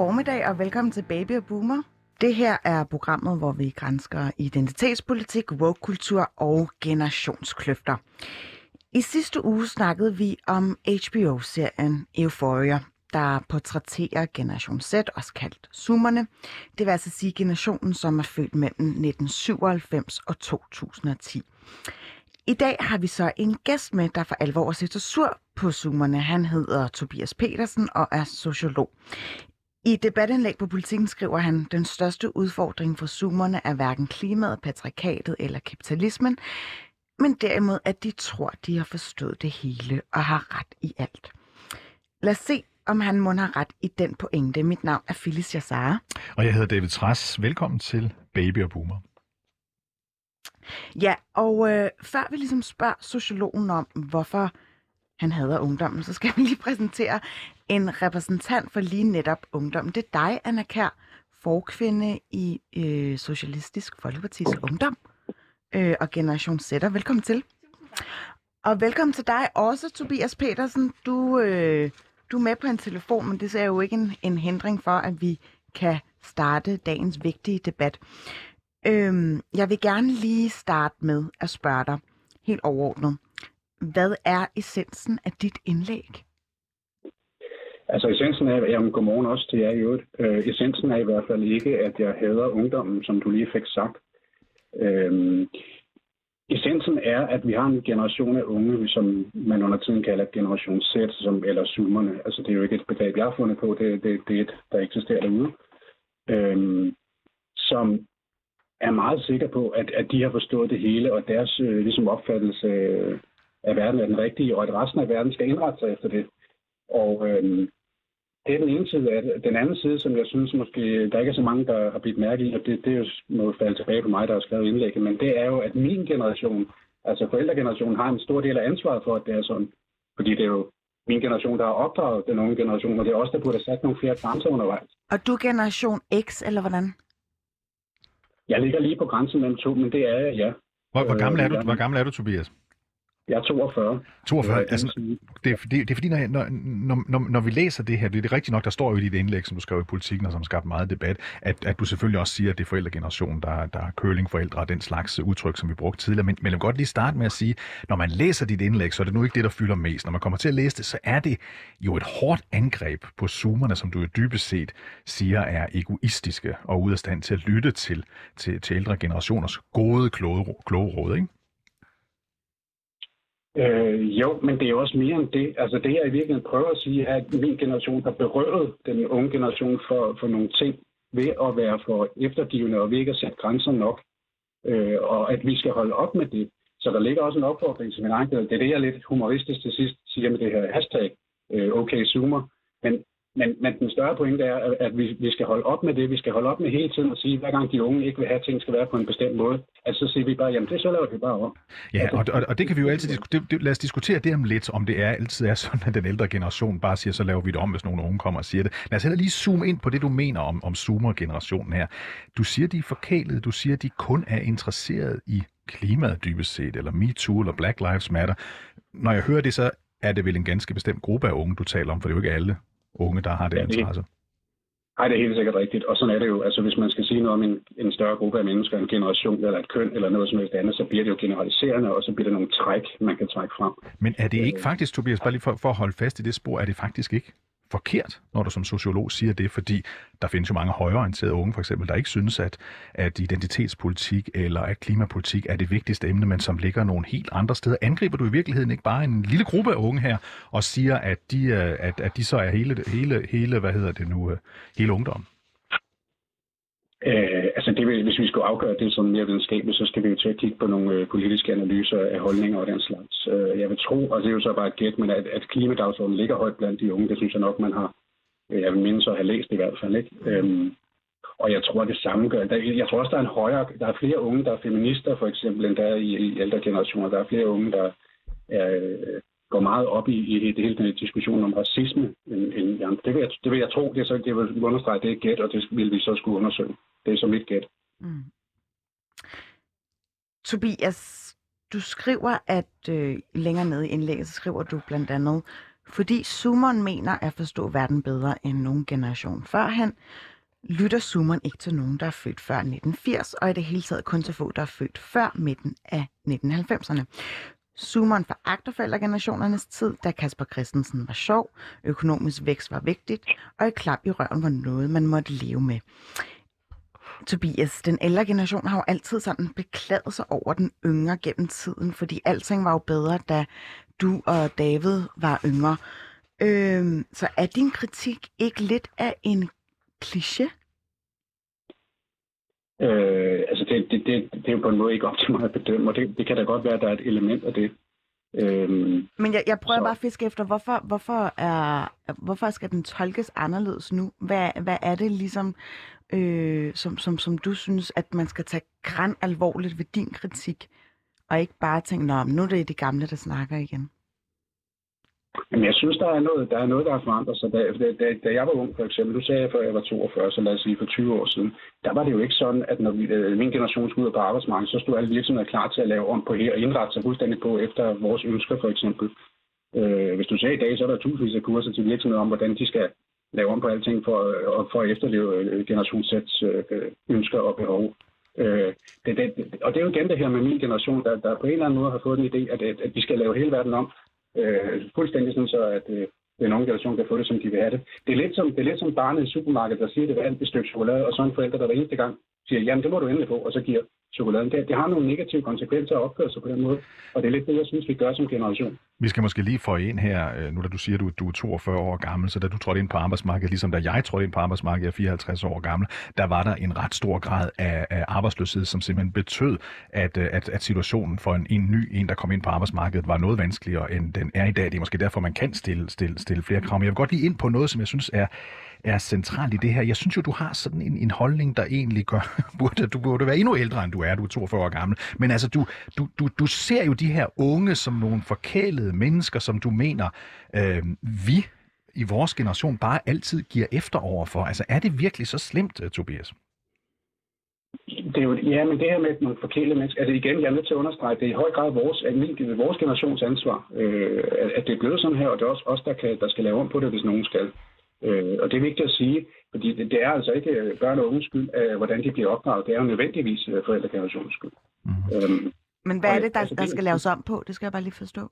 formiddag og velkommen til Baby og Boomer. Det her er programmet, hvor vi grænsker identitetspolitik, woke-kultur og generationskløfter. I sidste uge snakkede vi om HBO-serien Euphoria, der portrætterer Generation Z, også kaldt Zoomerne. Det vil altså sige generationen, som er født mellem 1997 og 2010. I dag har vi så en gæst med, der for alvor sætter sur på Zoomerne. Han hedder Tobias Petersen og er sociolog. I et debatindlæg på Politiken skriver han, den største udfordring for zoomerne er hverken klimaet, patriarkatet eller kapitalismen, men derimod, at de tror, de har forstået det hele og har ret i alt. Lad os se, om han må have ret i den pointe. Mit navn er Phyllis Jassara. Og jeg hedder David Træs. Velkommen til Baby og Boomer. Ja, og øh, før vi ligesom spørger sociologen om, hvorfor han hader ungdommen, så skal vi lige præsentere en repræsentant for lige netop ungdom. Det er dig, Anna Kær, forkvinde i øh, Socialistisk Folkeparti's Ungdom øh, og Generation Z'er. Velkommen til. Og velkommen til dig også, Tobias Petersen. Du, øh, du er med på en telefon, men det er jo ikke en, en hindring for, at vi kan starte dagens vigtige debat. Øhm, jeg vil gerne lige starte med at spørge dig helt overordnet. Hvad er essensen af dit indlæg? Altså essensen af, jamen godmorgen også til jer i øvrigt. Øh, essensen er i hvert fald ikke, at jeg hader ungdommen, som du lige fik sagt. Øh, essensen er, at vi har en generation af unge, som man under tiden kalder generation Z, som, eller zoomerne. Altså det er jo ikke et begreb, jeg har fundet på, det, det, det er et, der eksisterer derude. Øh, som er meget sikker på, at, at de har forstået det hele, og deres øh, ligesom opfattelse af verden er den rigtige, og at resten af verden skal indrette sig efter det. Og øh, det er den ene side af det. Den anden side, som jeg synes måske, der ikke er så mange, der har blivet mærke i, og det, det er jo må falde tilbage på mig, der har skrevet indlægget, men det er jo, at min generation, altså forældregenerationen, har en stor del af ansvaret for, at det er sådan. Fordi det er jo min generation, der har opdraget den unge generation, og det er også der burde have sat nogle flere grænser undervejs. Og du er generation X, eller hvordan? Jeg ligger lige på grænsen mellem to, men det er jeg, ja. Hvor, hvor, gammel er du, Øh, hvor gammel er du, Tobias? Jeg er 42. 42. Øh, Altså, det, er, det, det er fordi, når, jeg- når, når, når, vi læser det her, det er det rigtigt nok, der står jo i dit indlæg, som du skrev i politikken, og som skabte meget debat, at, at du selvfølgelig også siger, at det er forældregenerationen, der, der er curlingforældre og den slags udtryk, som vi brugte tidligere. Men, men jeg vil godt lige starte med at sige, når man læser dit indlæg, så er det nu ikke det, der fylder mest. Når man kommer til at læse det, så er det jo et hårdt angreb på zoomerne, som du jo dybest set siger er egoistiske og ude af stand til at lytte til, til, til ældre generationers gode, kloge, kloge råd, ikke? Øh, jo, men det er også mere end det. Altså det, jeg i virkeligheden prøver at sige, er, at min generation har berøvet den unge generation for, for nogle ting ved at være for eftergivende og ved ikke at sætte grænser nok. Øh, og at vi skal holde op med det. Så der ligger også en opfordring til min egen Det er det, jeg lidt humoristisk til sidst siger med det her hashtag, øh, okay zoomer. Men, men, men den større pointe er, at- at vi, vi skal holde op med det. Vi skal holde op med hele tiden at sige, hver gang de unge ikke vil have, at ting skal være på en bestemt måde, at så siger vi bare, jamen det så laver vi bare om. Ja, og, og, og det kan vi jo altid diskutere. Lad os diskutere det om lidt, om det er altid er sådan, at den ældre generation bare siger, så laver vi det om, hvis nogen unge kommer og siger det. Lad os heller lige zoome ind på det, du mener om, om zoomer-generationen her. Du siger, de er forkælede. Du siger, de kun er interesseret i klimaet dybest set, eller MeToo, eller Black Lives Matter. Når jeg hører det, så er det vel en ganske bestemt gruppe af unge, du taler om, for det er jo ikke alle unge, der har den Ja, det- interesse. Nej, det er helt sikkert rigtigt. Og sådan er det jo. Altså, hvis man skal sige noget om en, en større gruppe af mennesker, en generation eller et køn eller noget som helst andet, så bliver det jo generaliserende, og så bliver det nogle træk, man kan trække frem. Men er det ikke faktisk, Tobias, bare lige for, for at holde fast i det spor, er det faktisk ikke forkert, når du som sociolog siger det, fordi der findes jo mange højreorienterede unge, for eksempel, der ikke synes, at, at identitetspolitik eller at klimapolitik er det vigtigste emne, men som ligger nogle helt andre steder. Angriber du i virkeligheden ikke bare en lille gruppe af unge her, og siger, at de, øh, at, at de så er hele, hele, hele, hvad hedder det nu, øh, hele ungdommen? Øh, altså, det hvis vi skulle afgøre det som mere videnskabeligt, så skal vi jo til at kigge på nogle øh, politiske analyser af holdninger og den slags. Øh, jeg vil tro, og det er jo så bare et gæt, men at, at klimadagsordenen ligger højt blandt de unge, det synes jeg nok, man har, øh, jeg vil minde så at have læst i hvert fald, ikke? Øhm, Og jeg tror, det samme gør. Der, jeg tror også, der er, en højere, der er flere unge, der er feminister, for eksempel, end der er i, i ældre generationer. Der er flere unge, der er, øh, går meget op i, i det hele den diskussion om racisme. End, end, jamen, det, vil jeg, det vil jeg tro, det, er så, det vil understrege, det er gæt, og det vil vi så skulle undersøge. Det er så mit gæt. Mm. Tobias, du skriver, at øh, længere nede i indlægget, så skriver du blandt andet, fordi Zoomeren mener at forstå verden bedre end nogen generation førhen, lytter Zoomeren ikke til nogen, der er født før 1980, og i det hele taget kun til få, der er født før midten af 1990'erne. Zoomeren foragter forældregenerationernes tid, da Kasper Christensen var sjov, økonomisk vækst var vigtigt, og et klap i røven var noget, man måtte leve med. Tobias, den ældre generation har jo altid sådan beklaget sig over den yngre gennem tiden, fordi alting var jo bedre, da du og David var yngre. Øhm, så er din kritik ikke lidt af en kliché? Øh, altså det, det, det, det er jo på en måde ikke op til mig at bedømme, og det, det kan da godt være, at der er et element af det. Øhm, Men jeg, jeg prøver så... bare at fiske efter, hvorfor, hvorfor, er, hvorfor skal den tolkes anderledes nu? Hvad, hvad er det ligesom, øh, som, som, som du synes, at man skal tage græn alvorligt ved din kritik, og ikke bare tænke, Nå, nu er det de gamle, der snakker igen? Jamen, jeg synes, der er noget, der er noget, der har forandret sig. Da, da, da jeg var ung, for eksempel, du sagde, før jeg var 42, så lad os sige for 20 år siden, der var det jo ikke sådan, at når vi, øh, min generation skulle ud på arbejdsmarkedet, så stod alle virksomheder klar til at lave om på her og indrette sig fuldstændig på efter vores ønsker, for eksempel. Øh, hvis du sagde i dag, så er der tusindvis af kurser til virksomheder om, hvordan de skal lave om på alting for, øh, for at efterleve øh, generationssæts ønsker og behov. Øh, det, det, og det er jo igen det her med min generation, der, der på en eller anden måde har fået den idé, at, at, at vi skal lave hele verden om, øh, fuldstændig sådan så, at øh, den unge generation kan få det, som de vil have det. Det er lidt som, det er lidt som barnet i supermarkedet, der siger, at det er et stykke chokolade, og så en forælder, der hver eneste gang siger, jamen det må du endelig få, og så giver chokoladen. Det, det har nogle negative konsekvenser at opføre sig på den måde, og det er lidt det, jeg synes, vi gør som generation. Vi skal måske lige få ind her, øh, nu da du siger, at du, du er 42 år gammel, så da du trådte ind på arbejdsmarkedet, ligesom da jeg trådte ind på arbejdsmarkedet, jeg er 54 år gammel, der var der en ret stor grad af, af arbejdsløshed, som simpelthen betød, at, øh, at, at situationen for en, en ny en, der kom ind på arbejdsmarkedet, var noget vanskeligere, end den er i dag. Det er måske derfor, man kan stille, stille, stille flere krav. Men jeg vil godt lige ind på noget, som jeg synes er, er centralt i det her. Jeg synes jo, du har sådan en, en holdning, der egentlig gør, burde, du burde være endnu ældre, end du er. Du er 42 år gammel. Men altså, du, du, du, du ser jo de her unge som nogle forkælede mennesker, som du mener, øh, vi i vores generation bare altid giver efter over for. Altså, er det virkelig så slemt, øh, Tobias? Det er jo, ja, men det her med nogle forkælede mennesker, altså igen, jeg er nødt til at understrege, det er i høj grad vores, almindelig, vores generations ansvar, øh, at det er blevet sådan her, og det er også os, der, kan, der skal lave om på det, hvis nogen skal. Øh, og det er vigtigt at sige, fordi det, det er altså ikke øh, børn og unges skyld, af, hvordan de bliver opdraget. Det er jo nødvendigvis øh, forældregenerationens skyld. Mm-hmm. Øhm, Men hvad er det, der, altså, der skal laves om på? Det skal jeg bare lige forstå.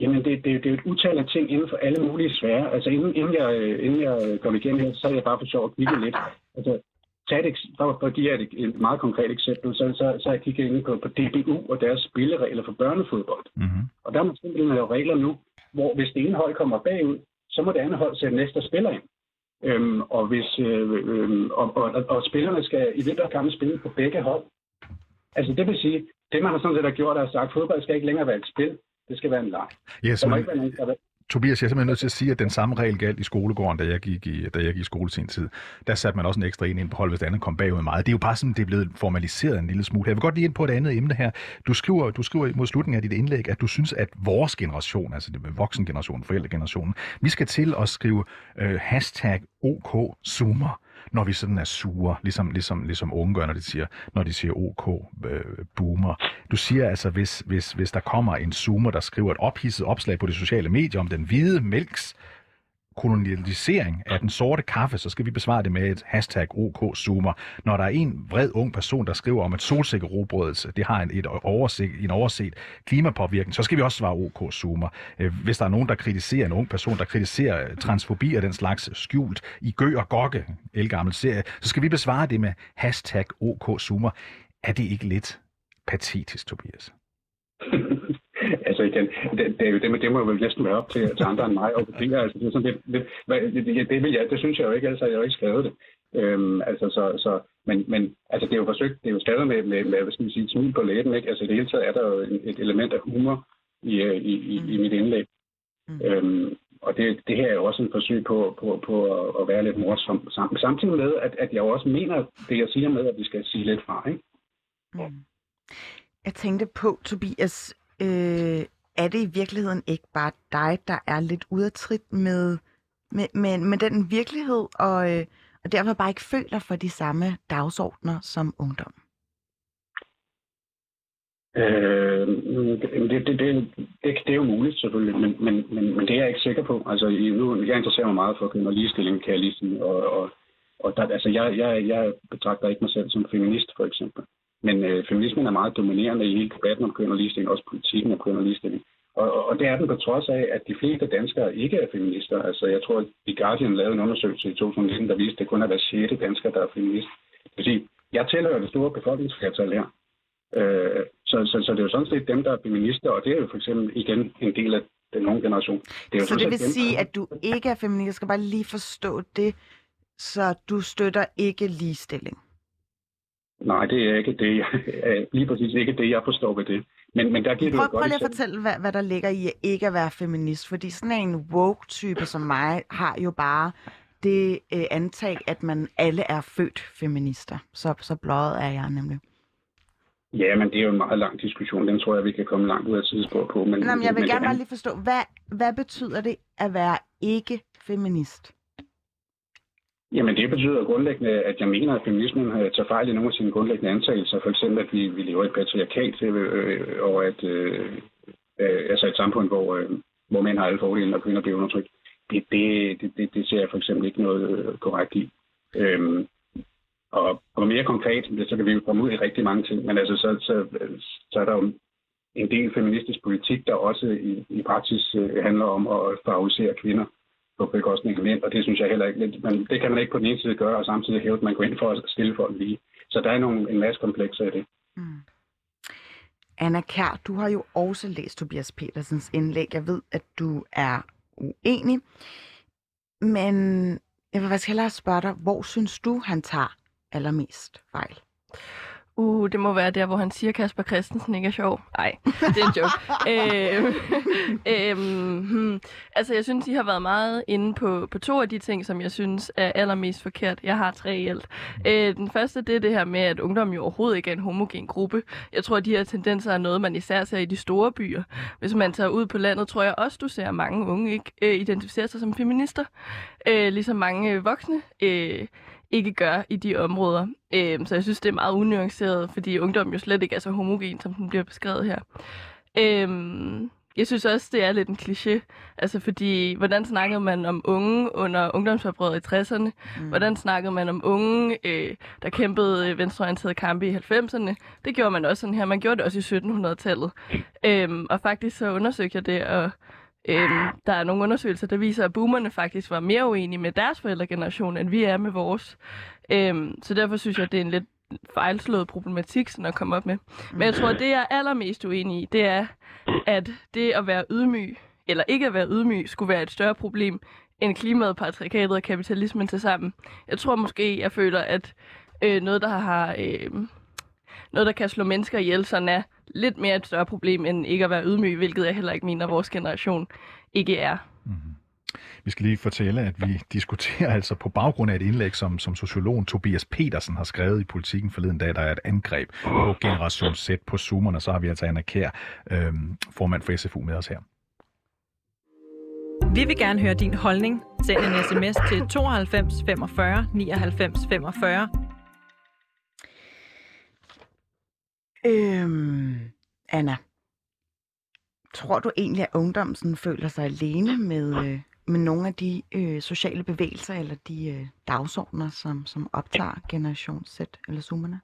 Jamen, det, det, det er et utal af ting inden for alle mulige sfære. Altså, inden, inden, jeg, inden jeg kom igennem her, så er jeg bare for sjov at kigge lidt. Altså, tag et, for, for at give jer et, et meget konkret eksempel, så, så, så har jeg kigget ind på, på DBU og deres spilleregler for børnefodbold. Mm-hmm. Og der er man simpelthen lave regler nu, hvor hvis det ene hold kommer bagud, så må det andet hold sætte næste spiller ind. Øhm, og, hvis, øh, øh, og, og, og, spillerne skal i kampen spille på begge hold. Altså det vil sige, det man har sådan set har gjort, er at sagt, at fodbold skal ikke længere være et spil, det skal være en leg. Yes, der må men... ikke være nogen, der, Tobias, jeg er simpelthen nødt til at sige, at den samme regel galt i skolegården, da jeg gik i, da jeg gik i skole sin tid. Der satte man også en ekstra en ind på hold, hvis det andet kom bagud meget. Det er jo bare sådan, det er blevet formaliseret en lille smule. Jeg vil godt lige ind på et andet emne her. Du skriver, du skriver mod slutningen af dit indlæg, at du synes, at vores generation, altså det voksengenerationen, forældregenerationen, vi skal til at skrive øh, hashtag OK Zoomer når vi sådan er sure, ligesom, ligesom, ligesom unge gør, når de siger, når de siger OK øh, boomer. Du siger altså, hvis, hvis, hvis der kommer en zoomer, der skriver et ophidset opslag på de sociale medier om den hvide mælks kolonialisering af den sorte kaffe, så skal vi besvare det med et hashtag OK-zoomer. Når der er en vred ung person, der skriver om, at solsikkerrobrødelse, det har en, et overset, en overset klimapåvirkning, så skal vi også svare OK-zoomer. Øh, hvis der er nogen, der kritiserer en ung person, der kritiserer øh, transfobi og den slags skjult i Gø og Gokke, elgammel serie, så skal vi besvare det med hashtag OK-zoomer. Er det ikke lidt patetisk, Tobias? Det, det, det, det må jo næsten være op til, til andre end mig og vurdere. Altså, det, er sådan lidt, det, det, det, vil jeg, det synes jeg jo ikke, altså jeg har jo ikke skrevet det. Øhm, altså, så, så, men, men altså, det er jo forsøgt, det er jo skrevet med, med, med hvad skal man sige, smil på læben, ikke? Altså i det hele taget er der jo et element af humor i, i, i, i mit indlæg. Mm. Øhm, og det, det her er jo også en forsøg på, på, på at, være lidt morsom sammen. Samtidig med, at, at jeg også mener det, jeg siger med, at vi skal sige lidt fra. Ikke? Mm. Jeg tænkte på, Tobias, øh, er det i virkeligheden ikke bare dig, der er lidt ude af trit med, med, med, med den virkelighed, og, øh, og derfor bare ikke føler for de samme dagsordner som ungdom? Øh, det, det, det, det, det er jo muligt selvfølgelig, men, men, men, men det er jeg ikke sikker på. Altså, nu, jeg interesserer mig meget for køn og ligestilling, kan jeg lige sige, og, og, og der, altså, jeg, jeg, jeg betragter ikke mig selv som feminist, for eksempel. Men øh, feminismen er meget dominerende i hele debatten om køn og ligestilling, også politikken om køn og ligestilling. Og, og det er den på trods af, at de fleste danskere ikke er feminister. Altså, jeg tror, at The Guardian lavede en undersøgelse i 2019, der viste, at det kun er hver sjette dansker, der er feminist. Det vil sige, jeg tilhører det store befolkningsflertal her. Øh, så, så, så det er jo sådan set dem, der er feminister, og det er jo for eksempel igen en del af den unge generation. Det er jo så det vil dem, sige, at du ikke er feminist. Jeg skal bare lige forstå det. Så du støtter ikke ligestilling? Nej, det er ikke det. Jeg, lige præcis ikke det, jeg forstår ved det. Men, men der giver prøv, du prøv lige at fortælle, hvad, hvad der ligger i at ikke at være feminist. Fordi sådan en woke-type som mig har jo bare det øh, antag, at man alle er født feminister. Så, så bløjet er jeg nemlig. Ja, men det er jo en meget lang diskussion. Den tror jeg, vi kan komme langt ud af tidsspor på. Men, Nå, men jeg vil men gerne bare lige forstå, hvad, hvad betyder det at være ikke-feminist? Jamen det betyder grundlæggende, at jeg mener, at feminismen øh, tager fejl i nogle af sine grundlæggende antagelser. For eksempel, at vi, vi lever i et patriarkat, øh, øh, og at øh, øh, altså et samfund, hvor, øh, hvor mænd har alle fordele, og kvinder bliver undertrykt. Det, det, det, det, ser jeg for eksempel ikke noget øh, korrekt i. Øhm, og, og mere konkret, så kan vi jo komme ud i rigtig mange ting, men altså, så, så, så er der jo en del feministisk politik, der også i, i praksis handler om at favorisere kvinder på bekostning af mænd, og det synes jeg heller ikke. Men det kan man ikke på den ene side gøre, og samtidig hæve, at man går ind for at stille folk lige. Så der er nogle, en masse komplekser i det. Mm. Anna Kær, du har jo også læst Tobias Petersens indlæg. Jeg ved, at du er uenig. Men jeg vil faktisk hellere spørge dig, hvor synes du, han tager allermest fejl? Uh, det må være der, hvor han siger, Kasper Christensen ikke er sjov. Nej, det er en joke. øhm, øhm, hmm. Altså, jeg synes, I har været meget inde på, på to af de ting, som jeg synes er allermest forkert. Jeg har tre i alt. Øh, den første, det er det her med, at ungdom jo overhovedet ikke er en homogen gruppe. Jeg tror, at de her tendenser er noget, man især ser i de store byer. Hvis man tager ud på landet, tror jeg også, du ser mange unge ikke øh, identificere sig som feminister. Øh, ligesom mange voksne øh, ikke gør i de områder. Øh, så jeg synes, det er meget unuanceret, fordi ungdom jo slet ikke er så homogen, som den bliver beskrevet her. Øh, jeg synes også, det er lidt en kliché. Altså fordi, hvordan snakkede man om unge under ungdomsoprøret i 60'erne? Mm. Hvordan snakkede man om unge, øh, der kæmpede venstreorienterede kampe i 90'erne? Det gjorde man også sådan her. Man gjorde det også i 1700-tallet. Øhm, og faktisk så undersøgte jeg det, og Øhm, der er nogle undersøgelser, der viser, at boomerne faktisk var mere uenige med deres forældregeneration, end vi er med vores. Øhm, så derfor synes jeg, at det er en lidt fejlslået problematik sådan at komme op med. Men jeg tror, at det, jeg er allermest uenig i, det er, at det at være ydmyg, eller ikke at være ydmyg, skulle være et større problem end klimaet, patriarkatet og kapitalismen til sammen. Jeg tror måske, jeg føler, at øh, noget, der har... Øh, noget, der kan slå mennesker ihjel, sådan er lidt mere et større problem, end ikke at være ydmyg, hvilket jeg heller ikke mener, at vores generation ikke er. Mm-hmm. Vi skal lige fortælle, at vi diskuterer altså på baggrund af et indlæg, som, som sociologen Tobias Petersen har skrevet i Politiken forleden dag, der er et angreb på Generation Z på Zoomerne. Så har vi altså Anna Kær, øhm, formand for SFU, med os her. Vi vil gerne høre din holdning. Send en sms til 92 45 99 45 Øhm, Anna, tror du egentlig, at ungdommen sådan føler sig alene med, øh, med nogle af de øh, sociale bevægelser eller de øh, dagsordner, som, som optager Generation Z eller Zoomerne?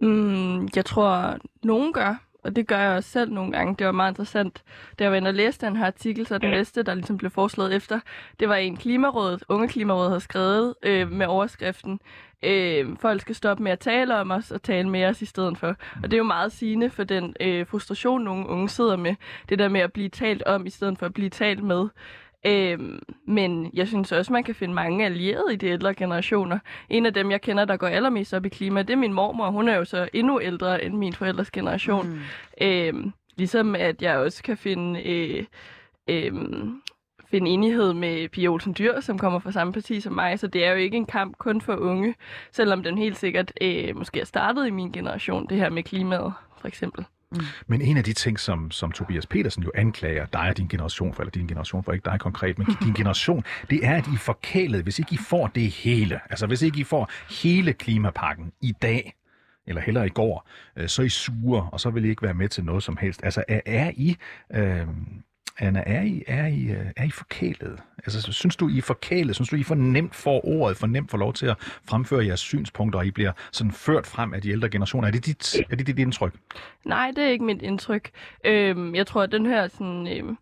Mm, jeg tror, nogen gør, og det gør jeg også selv nogle gange. Det var meget interessant. Da jeg var inde og læste den her artikel, så den næste, der ligesom blev foreslået efter, det var en klimaråd, unge klimaråd havde skrevet øh, med overskriften, øh, folk skal stoppe med at tale om os og tale med os i stedet for. Og det er jo meget sigende for den øh, frustration, nogle unge sidder med. Det der med at blive talt om i stedet for at blive talt med. Øhm, men jeg synes også, man kan finde mange allierede i de ældre generationer. En af dem, jeg kender, der går allermest op i klima, det er min mormor. Hun er jo så endnu ældre end min forældres generation. Mm. Øhm, ligesom at jeg også kan finde øh, øh, finde enighed med Pia Olsen Dyr, som kommer fra samme parti som mig, så det er jo ikke en kamp kun for unge, selvom den helt sikkert øh, måske er startet i min generation, det her med klimaet for eksempel. Men en af de ting, som, som Tobias Petersen jo anklager dig og din generation for, eller din generation for, ikke dig konkret, men din generation, det er, at I er forkælet, hvis ikke I får det hele. Altså hvis ikke I får hele klimapakken i dag, eller heller i går, øh, så er I sure, og så vil I ikke være med til noget som helst. Altså er, er I... Øh, Anna, er I, er I, øh, er I forkælet? Altså, synes du, I er forkælet? Synes du, I for nemt får ordet, for nemt får lov til at fremføre jeres synspunkter, og I bliver sådan ført frem af de ældre generationer? Er det dit, er det dit indtryk? Nej, det er ikke mit indtryk. Øhm, jeg tror, at den her sådan... Øhm,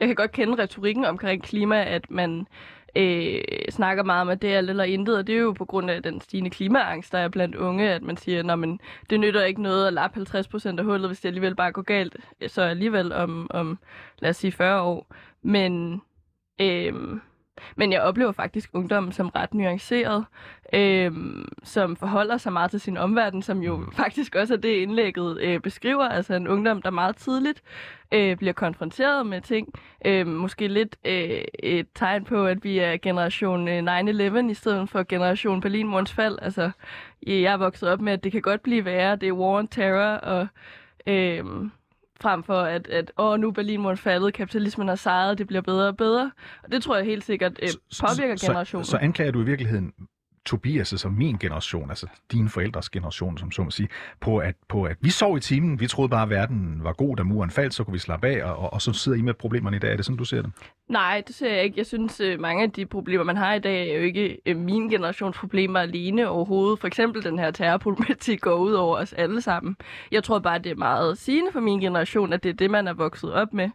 jeg kan godt kende retorikken omkring klima, at man øh, snakker meget om, at det er alt eller intet, og det er jo på grund af den stigende klimaangst, der er blandt unge, at man siger, at det nytter ikke noget at lappe 50 procent af hullet, hvis det alligevel bare går galt, så alligevel om, om lad os sige, 40 år. Men, øh, men jeg oplever faktisk ungdommen som ret nuanceret, øh, som forholder sig meget til sin omverden, som jo faktisk også er det indlægget øh, beskriver. Altså en ungdom, der meget tidligt øh, bliver konfronteret med ting. Øh, måske lidt øh, et tegn på, at vi er generation øh, 9-11 i stedet for generation Berlinmurens fald. Altså, jeg er vokset op med, at det kan godt blive værre. Det er war on terror, og... Øh, frem for at, at åh, nu er Berlinmuren faldet, kapitalismen har sejret, det bliver bedre og bedre. Og det tror jeg helt sikkert øh, påvirker så, generationen. Så, så anklager du i virkeligheden Tobias' og min generation, altså dine forældres generation, som så må sige, på at, på at vi sov i timen, vi troede bare, at verden var god, da muren faldt, så kunne vi slappe af, og, og så sidder I med problemerne i dag. Er det sådan, du ser det? Nej, det ser jeg ikke. Jeg synes, øh, mange af de problemer, man har i dag, er jo ikke øh, min generations problemer alene overhovedet. For eksempel den her terrorproblematik går ud over os alle sammen. Jeg tror bare, det er meget sigende for min generation, at det er det, man er vokset op med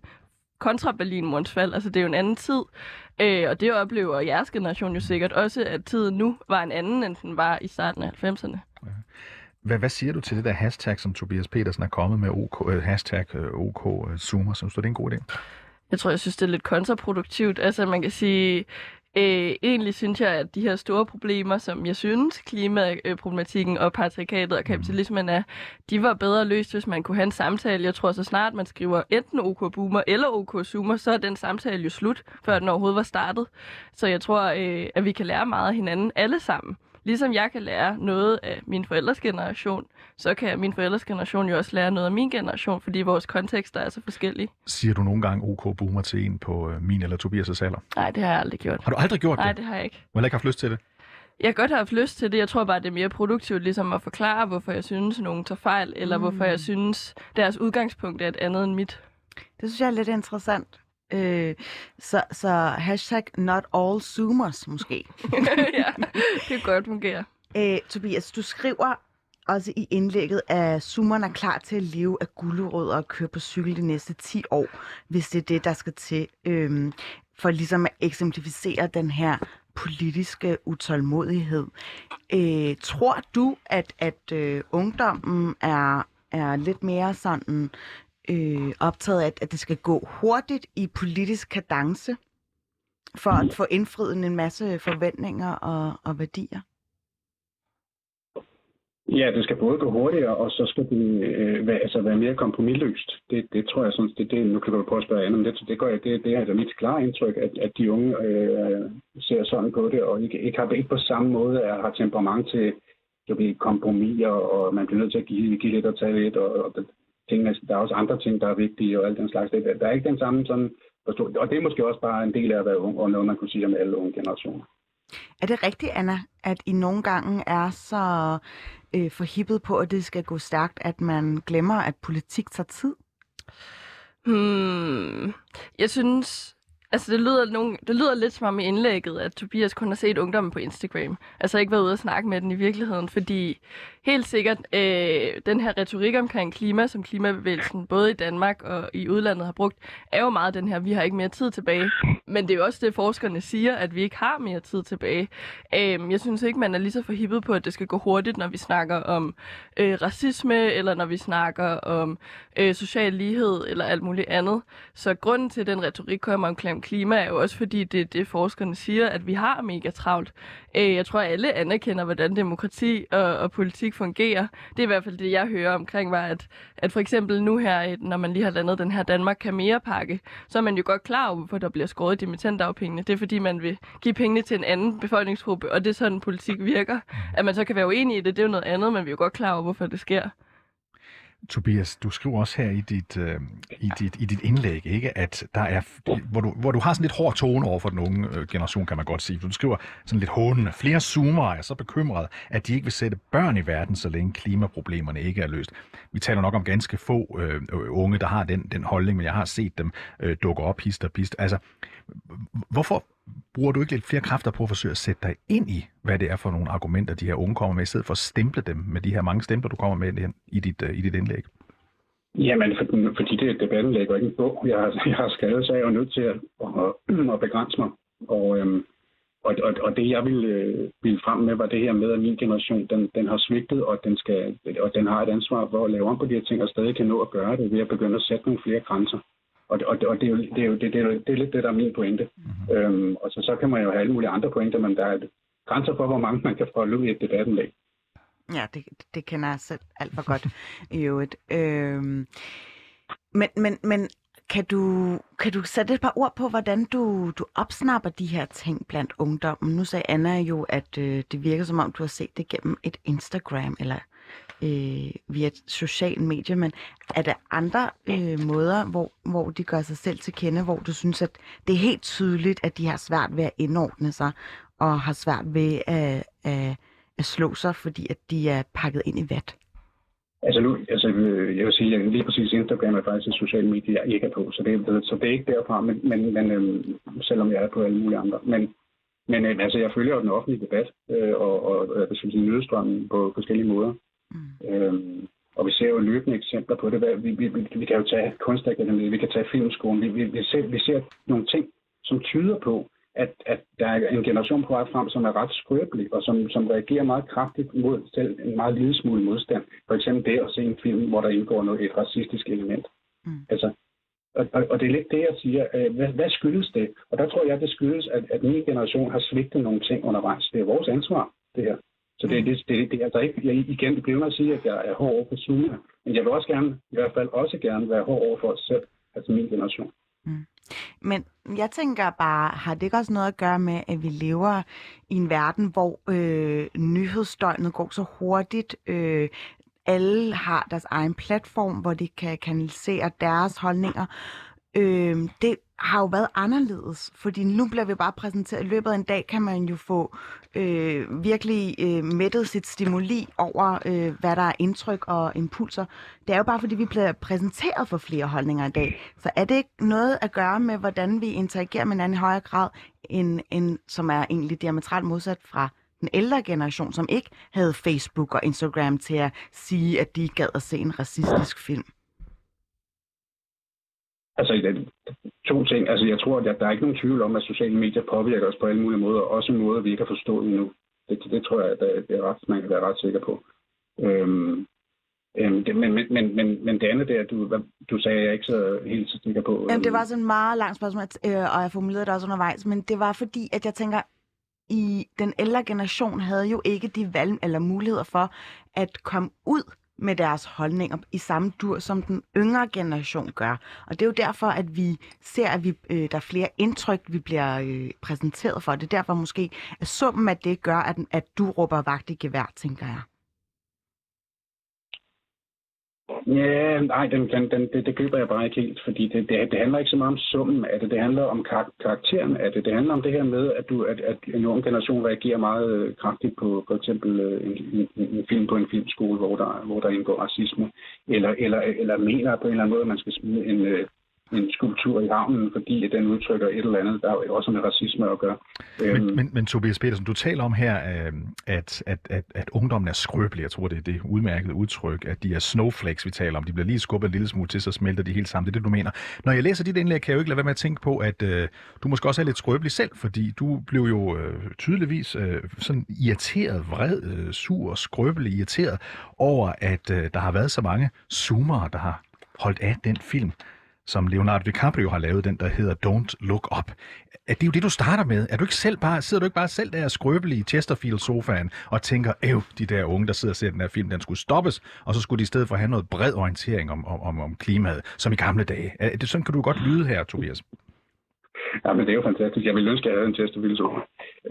kontra Berlinmurens fald. Altså, det er jo en anden tid. Øh, og det oplever jeres generation jo sikkert også, at tiden nu var en anden, end den var i starten af 90'erne. Hvad, hvad siger du til det der hashtag, som Tobias Petersen er kommet med, OK, uh, hashtag uh, OK uh, Zoomer? Synes du, det er en god idé? Jeg tror, jeg synes, det er lidt kontraproduktivt. Altså, man kan sige, Øh, egentlig synes jeg, at de her store problemer, som jeg synes, klimaproblematikken og patriarkatet og kapitalismen er, de var bedre løst, hvis man kunne have en samtale. Jeg tror, så snart man skriver enten OK Boomer eller OK Zoomer, så er den samtale jo slut, før den overhovedet var startet. Så jeg tror, øh, at vi kan lære meget af hinanden alle sammen. Ligesom jeg kan lære noget af min forældres generation, så kan min forældres generation jo også lære noget af min generation, fordi vores kontekster er så forskellige. Siger du nogle gange OK boomer til en på øh, min eller Tobias' alder? Nej, det har jeg aldrig gjort. Har du aldrig gjort Nej, det? det har jeg ikke. Du har ikke haft lyst til det? Jeg har godt haft lyst til det. Jeg tror bare, det er mere produktivt ligesom at forklare, hvorfor jeg synes, at nogen tager fejl, eller mm. hvorfor jeg synes, deres udgangspunkt er et andet end mit. Det synes jeg er lidt interessant. Øh, så, så hashtag not all zoomers måske. ja, det kan godt fungere. Øh, Tobias, du skriver også i indlægget, at zoomerne er klar til at leve af gulerødder og køre på cykel de næste 10 år, hvis det er det, der skal til, øh, for ligesom at eksemplificere den her politiske utålmodighed. Øh, tror du, at, at øh, ungdommen er, er lidt mere sådan øh, optaget af, at det skal gå hurtigt i politisk kadence, for at få indfriet en masse forventninger og, og værdier? Ja, det skal både gå hurtigere, og så skal det øh, være, altså være mere kompromilløst. Det, det tror jeg sådan, det, det, nu kan du prøve at spørge andet, men det, det, går, det, det er altså mit klare indtryk, at, at de unge øh, ser sådan på det, og ikke, ikke har ikke på samme måde er, har temperament til at blive kompromis, og man bliver nødt til at give, give lidt og tage lidt, og, og det, ting, altså, der er også andre ting, der er vigtige, og alt den slags. Det, der er ikke den samme sådan forstå. Og det er måske også bare en del af at være ung, og noget, man kunne sige om alle unge generationer. Er det rigtigt, Anna, at I nogle gange er så øh, forhippet på, at det skal gå stærkt, at man glemmer, at politik tager tid? Hmm. Jeg synes, Altså, det lyder, nogen, det lyder lidt som om i indlægget, at Tobias kun har set ungdommen på Instagram. Altså ikke været ude og snakke med den i virkeligheden, fordi helt sikkert øh, den her retorik omkring klima, som klimabevægelsen både i Danmark og i udlandet har brugt, er jo meget den her, vi har ikke mere tid tilbage. Men det er jo også det, forskerne siger, at vi ikke har mere tid tilbage. Øh, jeg synes ikke, man er lige så forhippet på, at det skal gå hurtigt, når vi snakker om øh, racisme, eller når vi snakker om øh, social lighed, eller alt muligt andet. Så grunden til, at den retorik kommer omkring om klima, er jo også fordi, det er det forskerne siger, at vi har mega travlt. Øh, jeg tror, at alle anerkender, hvordan demokrati og, og politik fungerer. Det er i hvert fald det, jeg hører omkring, var, at, at for eksempel nu her, når man lige har landet den her Danmark kan mere pakke, så er man jo godt klar over, hvorfor der bliver skåret i dimittendagpengene. Det er fordi, man vil give pengene til en anden befolkningsgruppe, og det er sådan, politik virker. At man så kan være uenig i det, det er jo noget andet, men vi er jo godt klar over, hvorfor det sker. Tobias, du skriver også her i dit, øh, i dit, i dit indlæg, ikke, at der er, hvor du, hvor du har sådan lidt hård tone over for den unge øh, generation, kan man godt sige. Du skriver sådan lidt hånende. Flere zoomer er så bekymrede, at de ikke vil sætte børn i verden, så længe klimaproblemerne ikke er løst. Vi taler nok om ganske få øh, øh unge, der har den, den holdning, men jeg har set dem øh, dukke op hist og pist. Altså, hvorfor bruger du ikke lidt flere kræfter på at forsøge at sætte dig ind i, hvad det er for nogle argumenter, de her unge kommer med, i stedet for at stemple dem med de her mange stempler, du kommer med i dit, øh, i dit indlæg? Jamen, for, fordi det er debatten lægger ikke en bog, jeg har, jeg har skrevet, så er jeg jo nødt til at, at, at begrænse mig. Og, øhm, og, og, og det, jeg ville, øh, ville frem med, var det her med, at min generation, den, den har svigtet, og den, skal, og den har et ansvar for at lave om på de her ting, og stadig kan nå at gøre det ved at begynde at sætte nogle flere grænser. Og, og, og det, er jo, det, er jo, det, det, er, det er lidt det, der er min pointe. Mm-hmm. Øhm, og så, så kan man jo have alle mulige andre pointer, men der er grænser for, hvor mange man kan få ud i et debatindlæg. Ja, det, det kender jeg selv alt for godt i øvrigt. Øhm, men, men, men kan du, kan du sætte et par ord på, hvordan du, du opsnapper de her ting blandt ungdommen? Nu sagde Anna jo, at øh, det virker som om, du har set det gennem et Instagram eller øh, via et socialt medie, men er der andre øh, måder, hvor, hvor de gør sig selv til kende, hvor du synes, at det er helt tydeligt, at de har svært ved at indordne sig, og har svært ved at, at, at slå sig, fordi at de er pakket ind i vat? Altså, nu, altså øh, jeg vil sige, at lige præcis Instagram er faktisk et socialt medie, jeg ikke er på, så det, så det er ikke derfra, men, men, men øh, selvom jeg er på alle mulige andre. Men, men øh, altså, jeg følger jo den offentlige debat, øh, og, og, øh, og jeg sige, nyhedsstrømmen på forskellige måder. Mm. Øhm, og vi ser jo løbende eksempler på det. Vi, vi, vi, vi kan jo tage kunstakademiet, vi kan tage filmskolen. Vi, vi, vi, ser, vi ser nogle ting, som tyder på, at, at der er en generation på vej frem, som er ret skrøbelig, og som, som reagerer meget kraftigt mod selv en meget lille smule modstand. For eksempel det at se en film, hvor der indgår noget, et racistisk element. Mm. Altså, og, og, og det er lidt det, jeg siger. Øh, hvad, hvad skyldes det? Og der tror jeg, det skyldes, at, at min generation har svigtet nogle ting undervejs. Det er vores ansvar, det her. Så det, det, det, det er altså ikke, jeg, igen, det bliver at sige, at jeg er hård over for Zuma, men jeg vil også gerne, i hvert fald også gerne være hård over for os selv, altså min generation. Mm. Men jeg tænker bare, har det ikke også noget at gøre med, at vi lever i en verden, hvor øh, nyhedsdøgnet går så hurtigt, øh, alle har deres egen platform, hvor de kan kanalisere deres holdninger. Øh, det har jo været anderledes, fordi nu bliver vi bare præsenteret. I løbet af en dag kan man jo få øh, virkelig øh, mættet sit stimuli over, øh, hvad der er indtryk og impulser. Det er jo bare, fordi vi bliver præsenteret for flere holdninger i dag. Så er det ikke noget at gøre med, hvordan vi interagerer med hinanden i højere grad, end, end, som er egentlig diametralt modsat fra den ældre generation, som ikke havde Facebook og Instagram til at sige, at de gad at se en racistisk film? Altså, to ting. Altså, jeg tror, at der er ikke nogen tvivl om, at sociale medier påvirker os på alle mulige måder, også en måde, vi ikke har forstået endnu. Det, det tror jeg, at det er ret, man kan være ret sikker på. Øhm, øhm, det, men, men, men, men det andet der, du, du sagde, jeg ikke så helt så sikker på. Jamen, det var sådan en meget langt spørgsmål, øh, og jeg formulerede det også undervejs, men det var fordi, at jeg tænker, i den ældre generation havde jo ikke de valg eller muligheder for at komme ud med deres holdninger i samme dur, som den yngre generation gør. Og det er jo derfor, at vi ser, at vi, øh, der er flere indtryk, vi bliver øh, præsenteret for. Det er derfor måske, at summen af det gør, at, at du råber vagt i gevær, tænker jeg. Ja, nej, den, den, den, det, det køber jeg bare ikke helt, fordi det, det, det handler ikke så meget om summen af det, det handler om kar- karakteren af det. Det handler om det her med, at, du, at, at en ung generation reagerer meget øh, kraftigt på for eksempel øh, en, en, en film på en filmskole, hvor der, hvor der indgår racisme, eller, eller, eller mener på en eller anden måde, at man skal smide en, øh, en skulptur i havnen, fordi den udtrykker et eller andet, der er jo også med racisme at gøre. Men, øhm. men, men Tobias Petersen, du taler om her, øh, at, at, at, at ungdommen er skrøbelig. Jeg tror, det er det udmærkede udtryk, at de er snowflakes, vi taler om. De bliver lige skubbet en lille smule til, så smelter de helt sammen. Det er det, du mener. Når jeg læser dit indlæg, kan jeg jo ikke lade være med at tænke på, at øh, du måske også er lidt skrøbelig selv, fordi du blev jo øh, tydeligvis øh, sådan irriteret, vred, øh, sur, skrøbelig, irriteret over, at øh, der har været så mange zoomere, der har holdt af den film. Som Leonardo DiCaprio har lavet, den der hedder Don't Look Up. Er det jo det, du starter med? Er du ikke selv bare, sidder du ikke bare selv der skrøbelig i Chesterfield-sofaen og tænker, æv, de der unge, der sidder og ser den her film, den skulle stoppes, og så skulle de i stedet for have noget bred orientering om, om, om, om klimaet, som i gamle dage. Er det, sådan kan du godt lyde her, Tobias. Ja, men det er jo fantastisk. Jeg ville ønske, at jeg havde en Chesterfield sofa.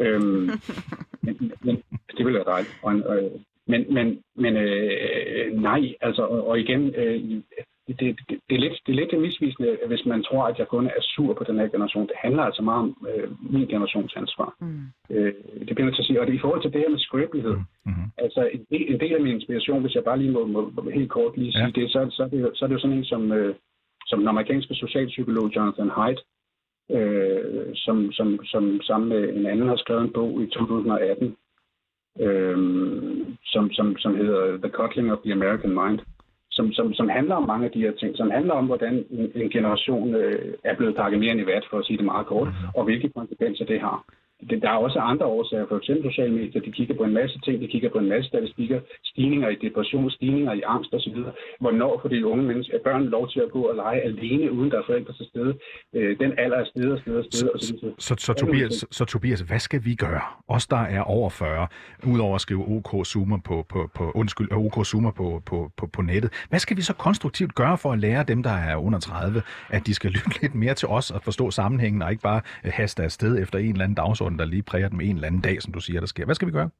Øhm, men, men, det ville være dejligt. Og, øh, men men, men øh, nej, altså, og, og igen, øh, det, det, det, er lidt, det er lidt misvisende, hvis man tror, at jeg kun er sur på den her generation. Det handler altså meget om øh, min generations ansvar. Mm. Øh, det bliver jeg til at sige. Og det, i forhold til det her med skrøbelighed, mm-hmm. altså en del, en del af min inspiration, hvis jeg bare lige må, må helt kort lige sige ja. det, så, så, er det, så er det jo sådan en som, øh, som den amerikanske socialpsykolog Jonathan Haidt, øh, som, som, som sammen med en anden har skrevet en bog i 2018, øh, som, som, som hedder The Coddling of the American Mind som, som, som handler om mange af de her ting, som handler om, hvordan en, en generation øh, er blevet pakket mere end i vat, for at sige det meget kort, mm-hmm. og hvilke konsekvenser det har det, der er også andre årsager, for eksempel sociale medier, de kigger på en masse ting, de kigger på en masse statistikker, stigninger i depression, stigninger i angst osv. Hvornår får de unge mennesker, børn lov til at gå og lege alene, uden der er forældre til stede? Øh, den alder er sted og sted og sted. Så, så, så, så, Tobias, så, så Tobias, hvad skal vi gøre? Os, der er over 40, udover at skrive OK Zoomer på, på, på, undskyld, OK Zoomer på, på, på, på nettet, hvad skal vi så konstruktivt gøre for at lære dem, der er under 30, at de skal lytte lidt mere til os og forstå sammenhængen, og ikke bare haste afsted efter en eller anden dagsorden? Dagsorden, der lige præger dem en eller anden dag, som du siger, der sker. Hvad skal vi gøre?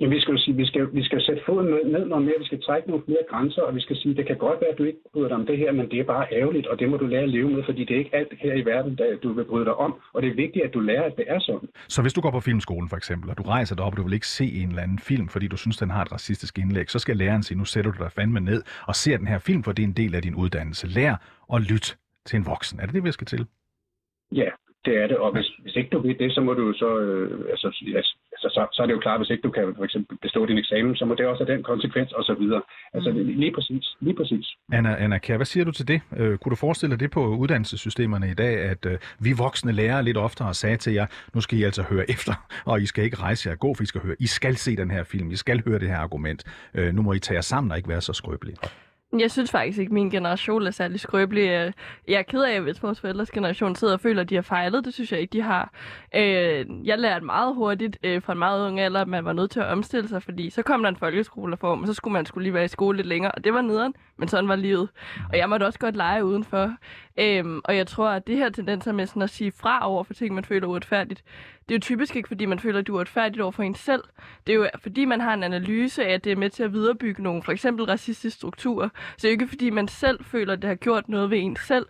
Ja, vi skal sige, vi skal, vi skal sætte foden ned, ned noget mere, vi skal trække nogle flere grænser, og vi skal sige, det kan godt være, at du ikke bryder dig om det her, men det er bare ærgerligt, og det må du lære at leve med, fordi det er ikke alt her i verden, der du vil bryde dig om, og det er vigtigt, at du lærer, at det er sådan. Så hvis du går på filmskolen for eksempel, og du rejser dig op, og du vil ikke se en eller anden film, fordi du synes, den har et racistisk indlæg, så skal læreren sige, nu sætter du dig fandme ned og ser den her film, for det er en del af din uddannelse. Lær og lyt til en voksen. Er det det, vi skal til? Ja, det er det, og hvis, hvis ikke du ved det, så må du så, øh, altså, altså så, så er det jo klart, hvis ikke du kan for eksempel bestå din eksamen, så må det også have den konsekvens og så videre. Altså mm. lige præcis, lige præcis. Anna, Anna Kjær, hvad siger du til det? Øh, kunne du forestille dig det på uddannelsessystemerne i dag, at øh, vi voksne lærer lidt oftere sagde til jer, nu skal I altså høre efter, og I skal ikke rejse jer gå, for I skal høre, I skal se den her film, I skal høre det her argument. Øh, nu må I tage jer sammen og ikke være så skrøbelige. Jeg synes faktisk ikke, at min generation er særlig skrøbelig. Øh, jeg er ked af, hvis vores forældres generation sidder og føler, at de har fejlet. Det synes jeg ikke, de har. Øh, jeg lærte meget hurtigt øh, fra en meget ung alder, at man var nødt til at omstille sig, fordi så kom der en folkeskolereform, og så skulle man skulle lige være i skole lidt længere, og det var nederen, men sådan var livet. Og jeg måtte også godt lege udenfor. Øhm, og jeg tror, at det her tendenser med sådan at sige fra over for ting, man føler uretfærdigt, det er jo typisk ikke, fordi man føler, at det er uretfærdigt over for en selv. Det er jo, fordi man har en analyse af, at det er med til at viderebygge nogle, for eksempel racistiske strukturer. Så det er jo ikke, fordi man selv føler, at det har gjort noget ved en selv.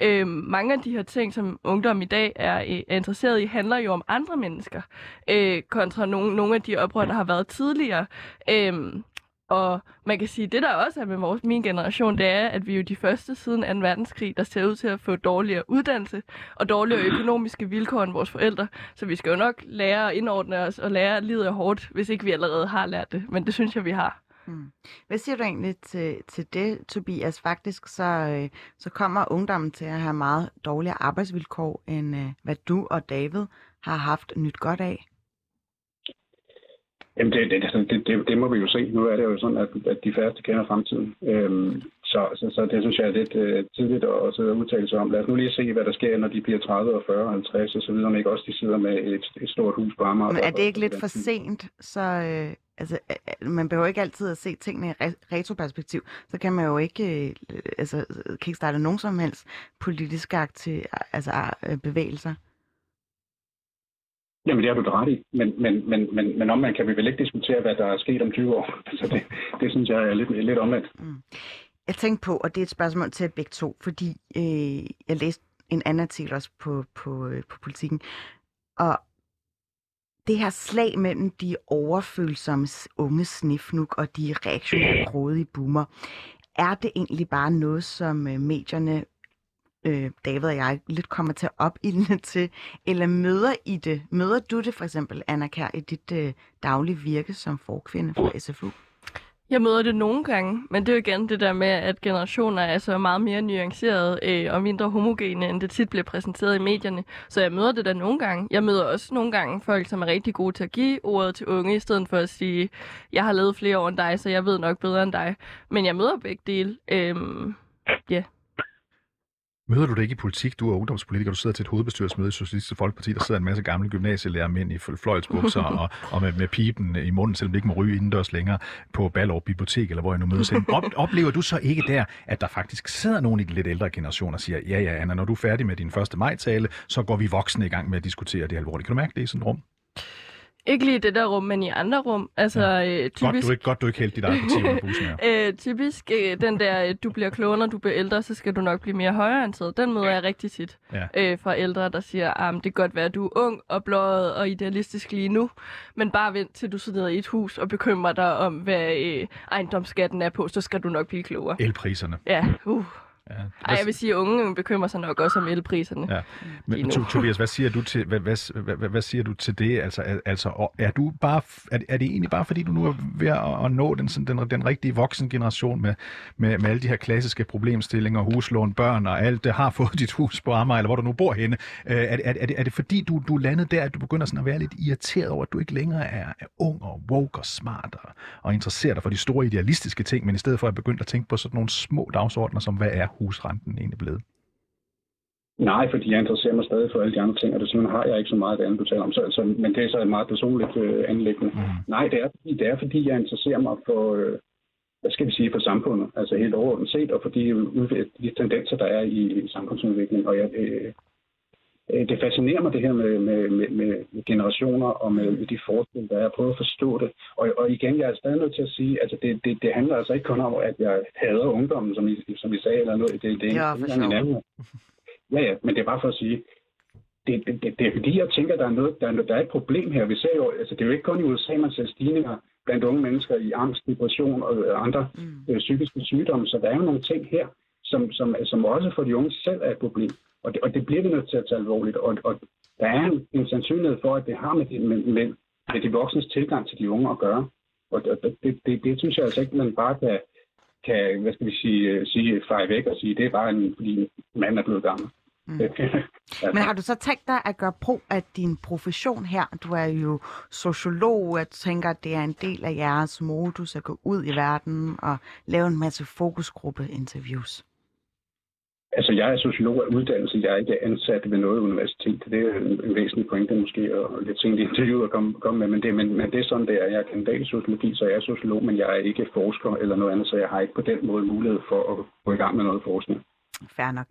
Øhm, mange af de her ting, som ungdom i dag er, øh, er interesseret i, handler jo om andre mennesker, øh, kontra nogle, nogle af de oprør, der har været tidligere. Øhm, og man kan sige, at det der også er med vores, min generation, det er, at vi er jo de første siden 2. verdenskrig, der ser ud til at få dårligere uddannelse og dårligere økonomiske vilkår end vores forældre. Så vi skal jo nok lære at indordne os og lære, at livet er hårdt, hvis ikke vi allerede har lært det. Men det synes jeg, vi har. Hmm. Hvad siger du egentlig til, til det, Tobias? Faktisk så, øh, så kommer ungdommen til at have meget dårligere arbejdsvilkår, end øh, hvad du og David har haft nyt godt af. Jamen, det, det, det, det, det må vi jo se. Nu er det jo sådan, at, at de færreste kender fremtiden. Øhm, så, så, så det synes jeg er lidt øh, tidligt at, sidde og udtale sig om. Lad os nu lige se, hvad der sker, når de bliver 30 og 40 og 50 og så videre, om ikke også de sidder med et, et stort hus på Amager. Men er det ikke lidt for sent? Så, øh, altså, øh, øh, man behøver ikke altid at se tingene i retroperspektiv. Så kan man jo ikke øh, altså, kickstarte nogen som helst politiske akti- altså, øh, bevægelser. Jamen, det har du ret i. Men, men, men, men, men man kan vi vel ikke diskutere, hvad der er sket om 20 år. Så altså, det, det synes jeg er lidt, lidt omvendt. Mm. Jeg tænkte på, og det er et spørgsmål til begge to, fordi øh, jeg læste en anden artikel også på, på, øh, på politikken, og det her slag mellem de overfølsomme unge snifnuk og de reaktionære grådige boomer, er det egentlig bare noget, som øh, medierne øh, David og jeg lidt kommer til at opildne til, eller møder I det? Møder du det for eksempel, Anna Kær, i dit øh, daglige virke som forkvinde for SFU? Jeg møder det nogle gange, men det er jo igen det der med, at generationer er så meget mere nuancerede øh, og mindre homogene, end det tit bliver præsenteret i medierne. Så jeg møder det der nogle gange. Jeg møder også nogle gange folk, som er rigtig gode til at give ordet til unge, i stedet for at sige, jeg har levet flere år end dig, så jeg ved nok bedre end dig. Men jeg møder begge dele. Øh, yeah. Møder du det ikke i politik? Du er ungdomspolitiker, du sidder til et hovedbestyrelsesmøde i Socialistisk Folkeparti, der sidder en masse gamle gymnasielærer mænd i fløjtsbukser og, og med, med pipen i munden, selvom de ikke må ryge indendørs længere på Ballerup Bibliotek, eller hvor jeg nu mødes selv. Op, oplever du så ikke der, at der faktisk sidder nogen i den lidt ældre generation og siger, ja, ja, Anna, når du er færdig med din første majtale, så går vi voksne i gang med at diskutere det alvorligt. Kan du mærke det i sådan et rum? Ikke lige i det der rum, men i andre rum. Altså, ja. øh, typisk, Godt, du ikke, godt, du ikke hældte dit eget parti under bussen her. øh, typisk øh, den der, øh, du bliver klogere, når du bliver ældre, så skal du nok blive mere højreorienteret. Den møder jeg rigtig tit Ja. øh, fra ældre, der siger, at det kan godt være, at du er ung og blåret og idealistisk lige nu, men bare vent til du sidder i et hus og bekymrer dig om, hvad øh, ejendomsskatten er på, så skal du nok blive klogere. Elpriserne. Ja, uh. Ja. Ej, jeg vil sige, at unge bekymrer sig nok også om elpriserne. Ja. Men, Tobias, hvad siger du til hvad, hvad, hvad, hvad, siger du til det? Altså, altså er du bare er, er det egentlig bare fordi du nu er ved at, at nå den sådan den, den rigtige voksen generation med, med, med alle de her klassiske problemstillinger, huslån, børn og alt det har fået dit hus på Amager eller hvor du nu bor henne. Øh, er, er, er, det, er det fordi du du landet der at du begynder sådan at være lidt irriteret over at du ikke længere er, er ung og woke og smart og, og interesserer dig for de store idealistiske ting, men i stedet for at begynde at tænke på sådan nogle små dagsordner som hvad er husrenten egentlig blevet? Nej, fordi jeg interesserer mig stadig for alle de andre ting, og desuden har jeg ikke så meget af det andet, du taler om. Så, så, men det er så et meget personligt øh, anlæggende. Mm. Nej, det er, fordi, det er fordi, jeg interesserer mig for, øh, hvad skal vi sige, for samfundet, altså helt overordnet set, og for de, de tendenser, der er i, i samfundsudviklingen. Og jeg, øh, det fascinerer mig det her med, med, med, med generationer og med, med de forskelle, der er. Jeg prøver at forstå det. Og, og igen, jeg er stadig nødt til at sige, altså det, det, det handler altså ikke kun om, at jeg hader ungdommen, som I, som I sagde, eller noget. Det, det, det Ja, er engang en anden. Ja, ja, men det er bare for at sige, det, det, det, det er fordi, jeg tænker, der er, noget, der, er, der er et problem her. Vi ser jo, altså det er jo ikke kun i USA, man ser stigninger blandt unge mennesker i angst, depression og øh, andre Mm. øh, psykiske sygdomme. Så der er jo nogle ting her, som, som, som også for de unge selv er et problem. Og det, og det bliver vi nødt til at tage alvorligt. Og, og der er en, en sandsynlighed for, at det har med de, med, med, med de voksnes tilgang til de unge at gøre. Og det, det, det, det, synes jeg altså ikke, man bare kan, kan hvad skal vi sige, øh, sige feje væk og sige, det er bare en, fordi en mand er blevet gammel. Mm. altså, Men har du så tænkt dig at gøre brug af din profession her? Du er jo sociolog, jeg tænker, at det er en del af jeres modus at gå ud i verden og lave en masse fokusgruppe-interviews. Altså, jeg er sociolog af uddannelse. Jeg er ikke ansat ved noget universitet. Det er en, en væsentlig pointe måske, og lidt sent i interviewet at komme, komme med. Men det, men, men det er sådan, det er. Jeg er kandidat i sociologi, så jeg er sociolog, men jeg er ikke forsker eller noget andet, så jeg har ikke på den måde mulighed for at gå i gang med noget forskning. Fair nok.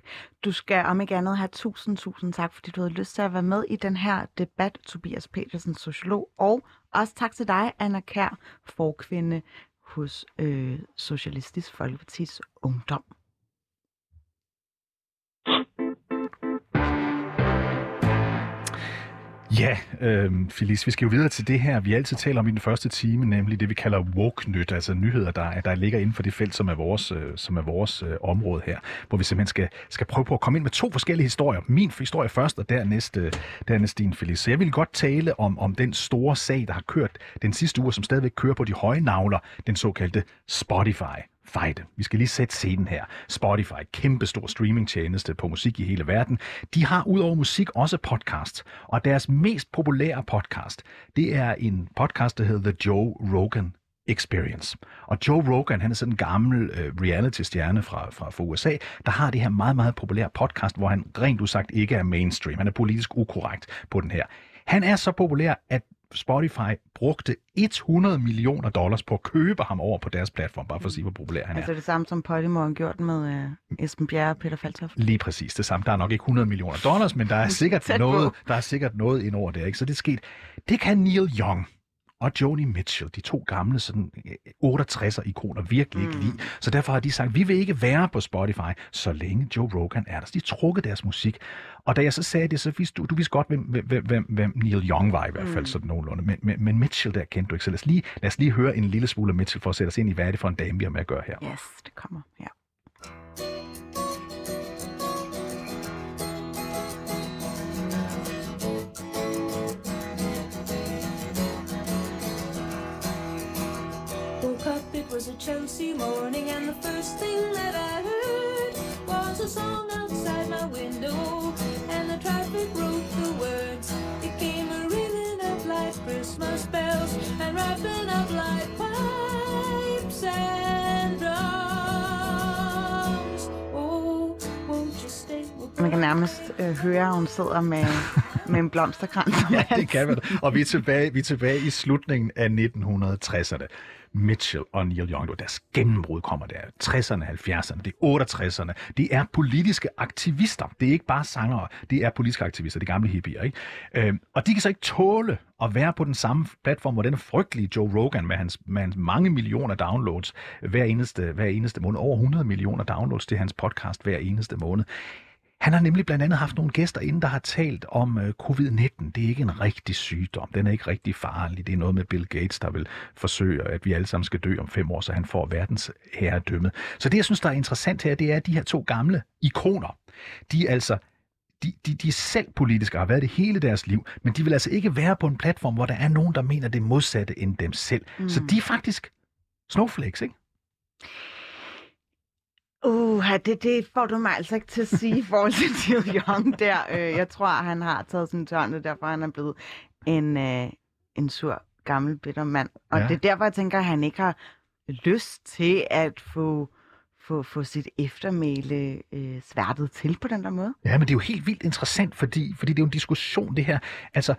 Du skal om ikke andet have tusind, tusind tak, fordi du havde lyst til at være med i den her debat, Tobias Petersen, sociolog, og også tak til dig, Anna Kær, forkvinde hos øh, Socialistisk Folkepartis Ungdom. Ja, øh, Felice, vi skal jo videre til det her, vi altid taler om i den første time, nemlig det, vi kalder woke-nyt, altså nyheder, der, der ligger inden for det felt, som er vores, øh, som er vores øh, område her, hvor vi simpelthen skal, skal prøve på at komme ind med to forskellige historier. Min historie først, og dernæst, øh, dernæst din, Felice. Så jeg vil godt tale om, om den store sag, der har kørt den sidste uge, som stadigvæk kører på de høje navler, den såkaldte Spotify fejde. Vi skal lige sætte scenen her. Spotify, kæmpestor streamingtjeneste på musik i hele verden. De har udover musik også podcasts. Og deres mest populære podcast, det er en podcast, der hedder The Joe Rogan Experience. Og Joe Rogan, han er sådan en gammel øh, reality-stjerne fra, fra, fra USA, der har det her meget, meget populære podcast, hvor han rent usagt ikke er mainstream. Han er politisk ukorrekt på den her. Han er så populær, at Spotify brugte 100 millioner dollars på at købe ham over på deres platform, bare for at sige, hvor populær han er. Altså det samme som Podimo har gjort med øh, Esben Bjerre og Peter Faltoft. Lige præcis det samme. Der er nok ikke 100 millioner dollars, men der er sikkert noget, der er sikkert noget ind over det, ikke? Så det er sket. Det kan Neil Young og Joni Mitchell, de to gamle sådan øh, 68'er ikoner, virkelig ikke Mm. lide. Så derfor har de sagt, vi vil ikke være på Spotify, så længe Joe Rogan er der. Så de trukket deres musik. Og da jeg så sagde det, så vidste du, du vidste godt, hvem, hvem, hvem, hvem Neil Young var i hvert fald, Mm. sådan nogenlunde. Men, men, men Mitchell der kendte du ikke. Så lad os, lige, lad os lige høre en lille smule af Mitchell for at sætte os ind i, hvad er det for en dame, vi har med at gøre her. Yes, det kommer her. Chelsea morning, and the first thing that I heard was a song outside my window, and the traffic wrote the words. It came a ringing up like Christmas bells, and wrapping up like pipes and drums. Oh, won't you stay nærmest øh, høre, at hun sidder med, med en blomsterkrans. om Ja, det kan man. Og vi er tilbage, vi er tilbage i slutningen af 1960'erne. Mitchell og Neil Young, det var deres gennembrud kommer der. 60'erne, 70'erne, det er 68'erne. De er politiske aktivister. Det er ikke bare sangere, det er politiske aktivister, de gamle hippier. Ikke? Øh, og de kan så ikke tåle at være på den samme platform, hvor den frygtelige Joe Rogan med hans, med hans mange millioner downloads hver eneste, hver eneste måned, over 100 millioner downloads til hans podcast hver eneste måned. Han har nemlig blandt andet haft nogle gæster inden, der har talt om øh, covid-19. Det er ikke en rigtig sygdom. Den er ikke rigtig farlig. Det er noget med Bill Gates, der vil forsøge, at vi alle sammen skal dø om fem år, så han får verdens herredømme. Så det, jeg synes, der er interessant her, det er, at de her to gamle ikoner, de er altså de, de, de er selv politiske og har været det hele deres liv, men de vil altså ikke være på en platform, hvor der er nogen, der mener det modsatte end dem selv. Mm. Så de er faktisk snowflakes, ikke? Uh, det, det får du mig altså ikke til at sige i forhold til Neil Young der. Øh, jeg tror, han har taget sin tørn, og derfor han er blevet en, øh, en sur, gammel, bitter mand. Og ja. det er derfor, jeg tænker, at han ikke har lyst til at få, få, få sit eftermæle øh, sværtet til på den der måde. Ja, men det er jo helt vildt interessant, fordi, fordi det er jo en diskussion, det her. Altså,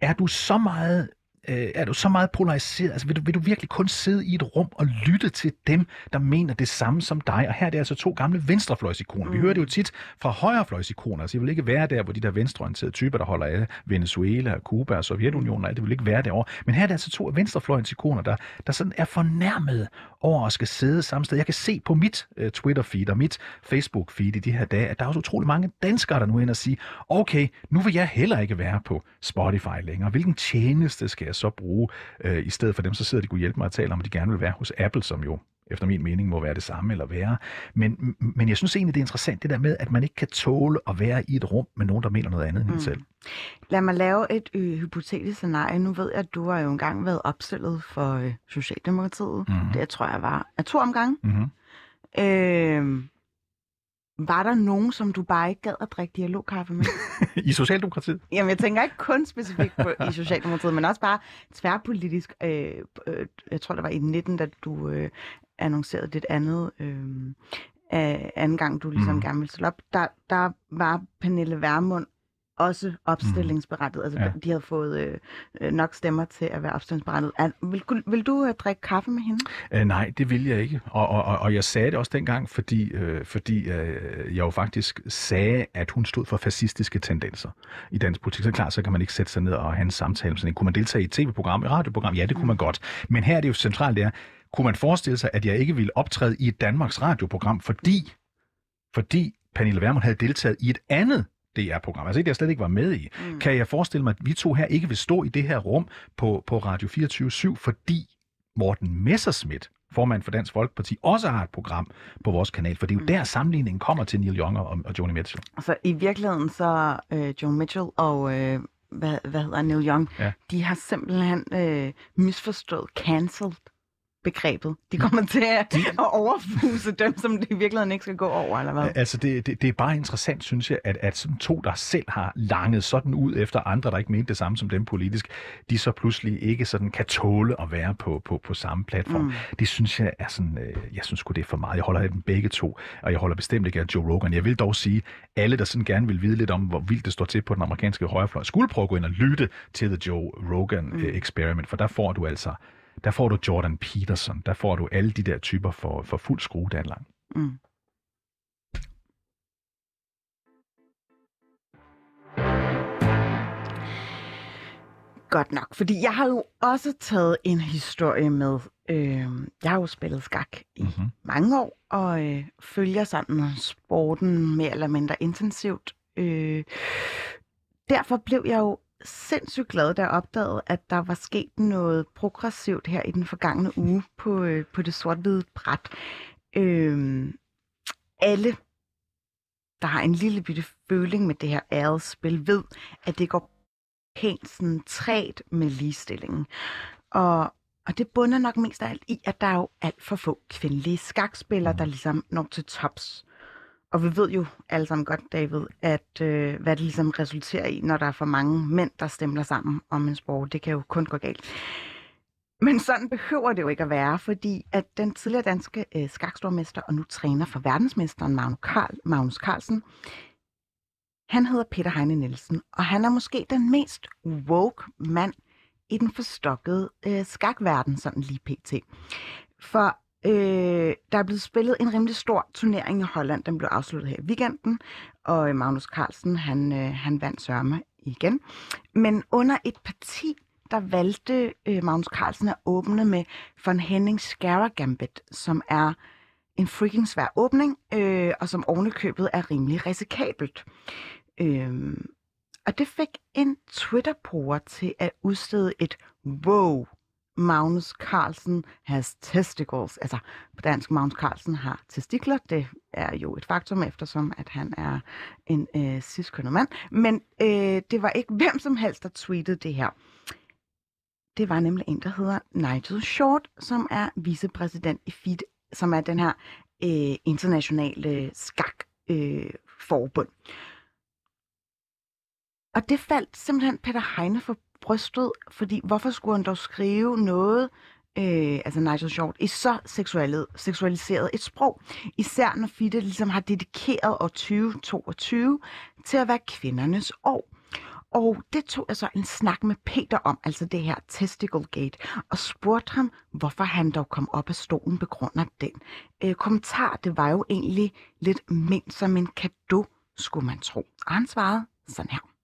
er du så meget øh, er du så meget polariseret? Altså, vil du, vil du virkelig kun sidde i et rum og lytte til dem, der mener det samme som dig? Og her er det altså to gamle venstrefløjsikoner. Mm. Vi hører det jo tit fra højrefløjsikoner. Altså, jeg vil ikke være der, hvor de der venstreorienterede typer, der holder af Venezuela, Cuba og Sovjetunionen, og alt, det vil ikke være derovre. Men her er det altså to venstrefløjsikoner, der, der sådan er fornærmet over at skal sidde samme sted. Jeg kan se på mit uh, Twitter-feed og mit Facebook-feed i de her dage, at der er også utrolig mange danskere, der nu er inde og sige, okay, nu vil jeg heller ikke være på Spotify længere. Hvilken tjeneste skal jeg så bruge uh, i stedet for dem? Så sidder de kunne hjælpe mig at tale om, at de gerne vil være hos Apple, som jo efter min mening må være det samme eller være. Men, men jeg synes egentlig, det er interessant det der med, at man ikke kan tåle at være i et rum med nogen, der mener noget andet end mm. en selv. Lad mig lave et øh, hypotetisk scenarie. Nu ved jeg, at du har jo engang været opstillet for øh, Socialdemokratiet. Mhm. Det tror jeg var af to omgange. Mm-hmm. Øh, var der nogen, som du bare ikke gad at drikke dialogkaffe med? I Socialdemokratiet? Jamen, jeg tænker ikke kun specifikt på, i Socialdemokratiet, men også bare tværpolitisk. Øh, øh, jeg tror, det var i 19, da du øh, annoncerede dit andet, øh, anden gang, du ligesom mm. gerne ville stille op. Der, der var Pernille Vermund også opstillingsberettiget. Altså, Ja. de havde fået øh, øh, nok stemmer til at være opstillingsberettiget. Er, vil, vil du øh, drikke kaffe med hende? Uh, nej, det vil jeg ikke. Og, og, og- og jeg sagde det også dengang, fordi, øh, fordi øh, jeg jo faktisk sagde, at hun stod for fascistiske tendenser i dansk politik. Så klart, så kan man ikke sætte sig ned og have en samtale med sådan en. Kunne man deltage i et tv-program, et radioprogram? Ja, det kunne man godt. Men her er det jo centralt, det er, kunne man forestille sig, at jeg ikke ville optræde i et Danmarks radioprogram, fordi, fordi Pernille Vermund havde deltaget i et andet DR-program, altså et, jeg slet ikke var med i. Mm. Kan jeg forestille mig, at vi to her ikke vil stå i det her rum på, på Radio 24 fordi Morten Messerschmidt, formand for Dansk Folkeparti, også har et program på vores kanal, for det er jo Mm. der sammenligningen kommer til Neil Young og, og Joni Mitchell. Altså, i virkeligheden så øh, Joan Mitchell og, øh, hvad, hvad hedder Neil Young, Ja. de har simpelthen øh, misforstået cancelled begrebet. De kommer til at, at overfuse dem, som det i virkeligheden ikke skal gå over, eller hvad? Altså, det, det, det er bare interessant, synes jeg, at, at sådan to, der selv har langet sådan ud efter andre, der ikke mente det samme som dem politisk, de så pludselig ikke sådan kan tåle at være på, på, på samme platform. Mm. Det synes jeg er sådan, øh, jeg synes sgu det er for meget. Jeg holder af dem begge to, og jeg holder bestemt ikke af Joe Rogan. Jeg vil dog sige, alle, der sådan gerne vil vide lidt om, hvor vildt det står til på den amerikanske højrefløj, skulle prøve at gå ind og lytte til The Joe Rogan mm. Experiment, for der får du altså, der får du Jordan Peterson, der får du alle de der typer for, for fuld skrue dagen lang. Mm. Godt nok, fordi jeg har jo også taget en historie med. Øh, jeg har jo spillet skak i Mhm. mange år, og øh, følger sådan sporten mere eller mindre intensivt. Øh, derfor blev jeg jo sindssygt glad, da jeg opdagede, at der var sket noget progressivt her i den forgangne uge på, øh, på det sort-hvide bræt. Øh, alle, der har en lille bitte føling med det her spil ved, at det går pænt sådan træt med ligestillingen. Og, og det bunder nok mest af alt i, at der er jo alt for få kvindelige skakspillere, der ligesom når til tops. Og vi ved jo alle sammen godt, David, at øh, hvad det ligesom resulterer i, når der er for mange mænd, der stemmer sammen om en sport. Det kan jo kun gå galt. Men sådan behøver det jo ikke at være, fordi at den tidligere danske øh, skakstormester og nu træner for verdensmesteren Magnus, Carl, Magnus Carlsen, Han hedder Peter Heine Nielsen, og han er måske den mest woke mand i den forstokkede øh, skakverden, sådan lige pt. For øh, der er blevet spillet en rimelig stor turnering i Holland. Den blev afsluttet her i weekenden, og Magnus Carlsen, han, øh, han vandt sørme igen. Men under et parti, der valgte øh, Magnus Carlsen at åbne med von Henning Scarra Gambit, som er en freaking svær åbning, øh, og som ovenikøbet er rimelig risikabelt. Øh, og det fik en Twitter-bruger til at udstede et wow. Magnus Carlsen has testicles. Altså på dansk, Magnus Carlsen har testikler. Det er jo et faktum, eftersom at han er en øh, ciskønnet mand. Men øh, det var ikke hvem som helst, der tweetede det her. Det var nemlig en, der hedder Nigel Short, som er vicepræsident i FIDE, som er den her øh, internationale skakforbund. Øh, forbund. Og det faldt simpelthen Peter Heine for brystet, fordi hvorfor skulle han dog skrive noget, øh, altså Nigel Short, i så seksualet, seksualiseret et sprog? Især når Fitte ligesom har dedikeret år 2022 til at være kvindernes år. Og det tog jeg så en snak med Peter om, altså det her Testicle Gate, og spurgte ham, hvorfor han dog kom op af stolen på grund af den. Øh, kommentar, det var jo egentlig lidt mindst som en gave, skulle man tro. Og han svarede sådan her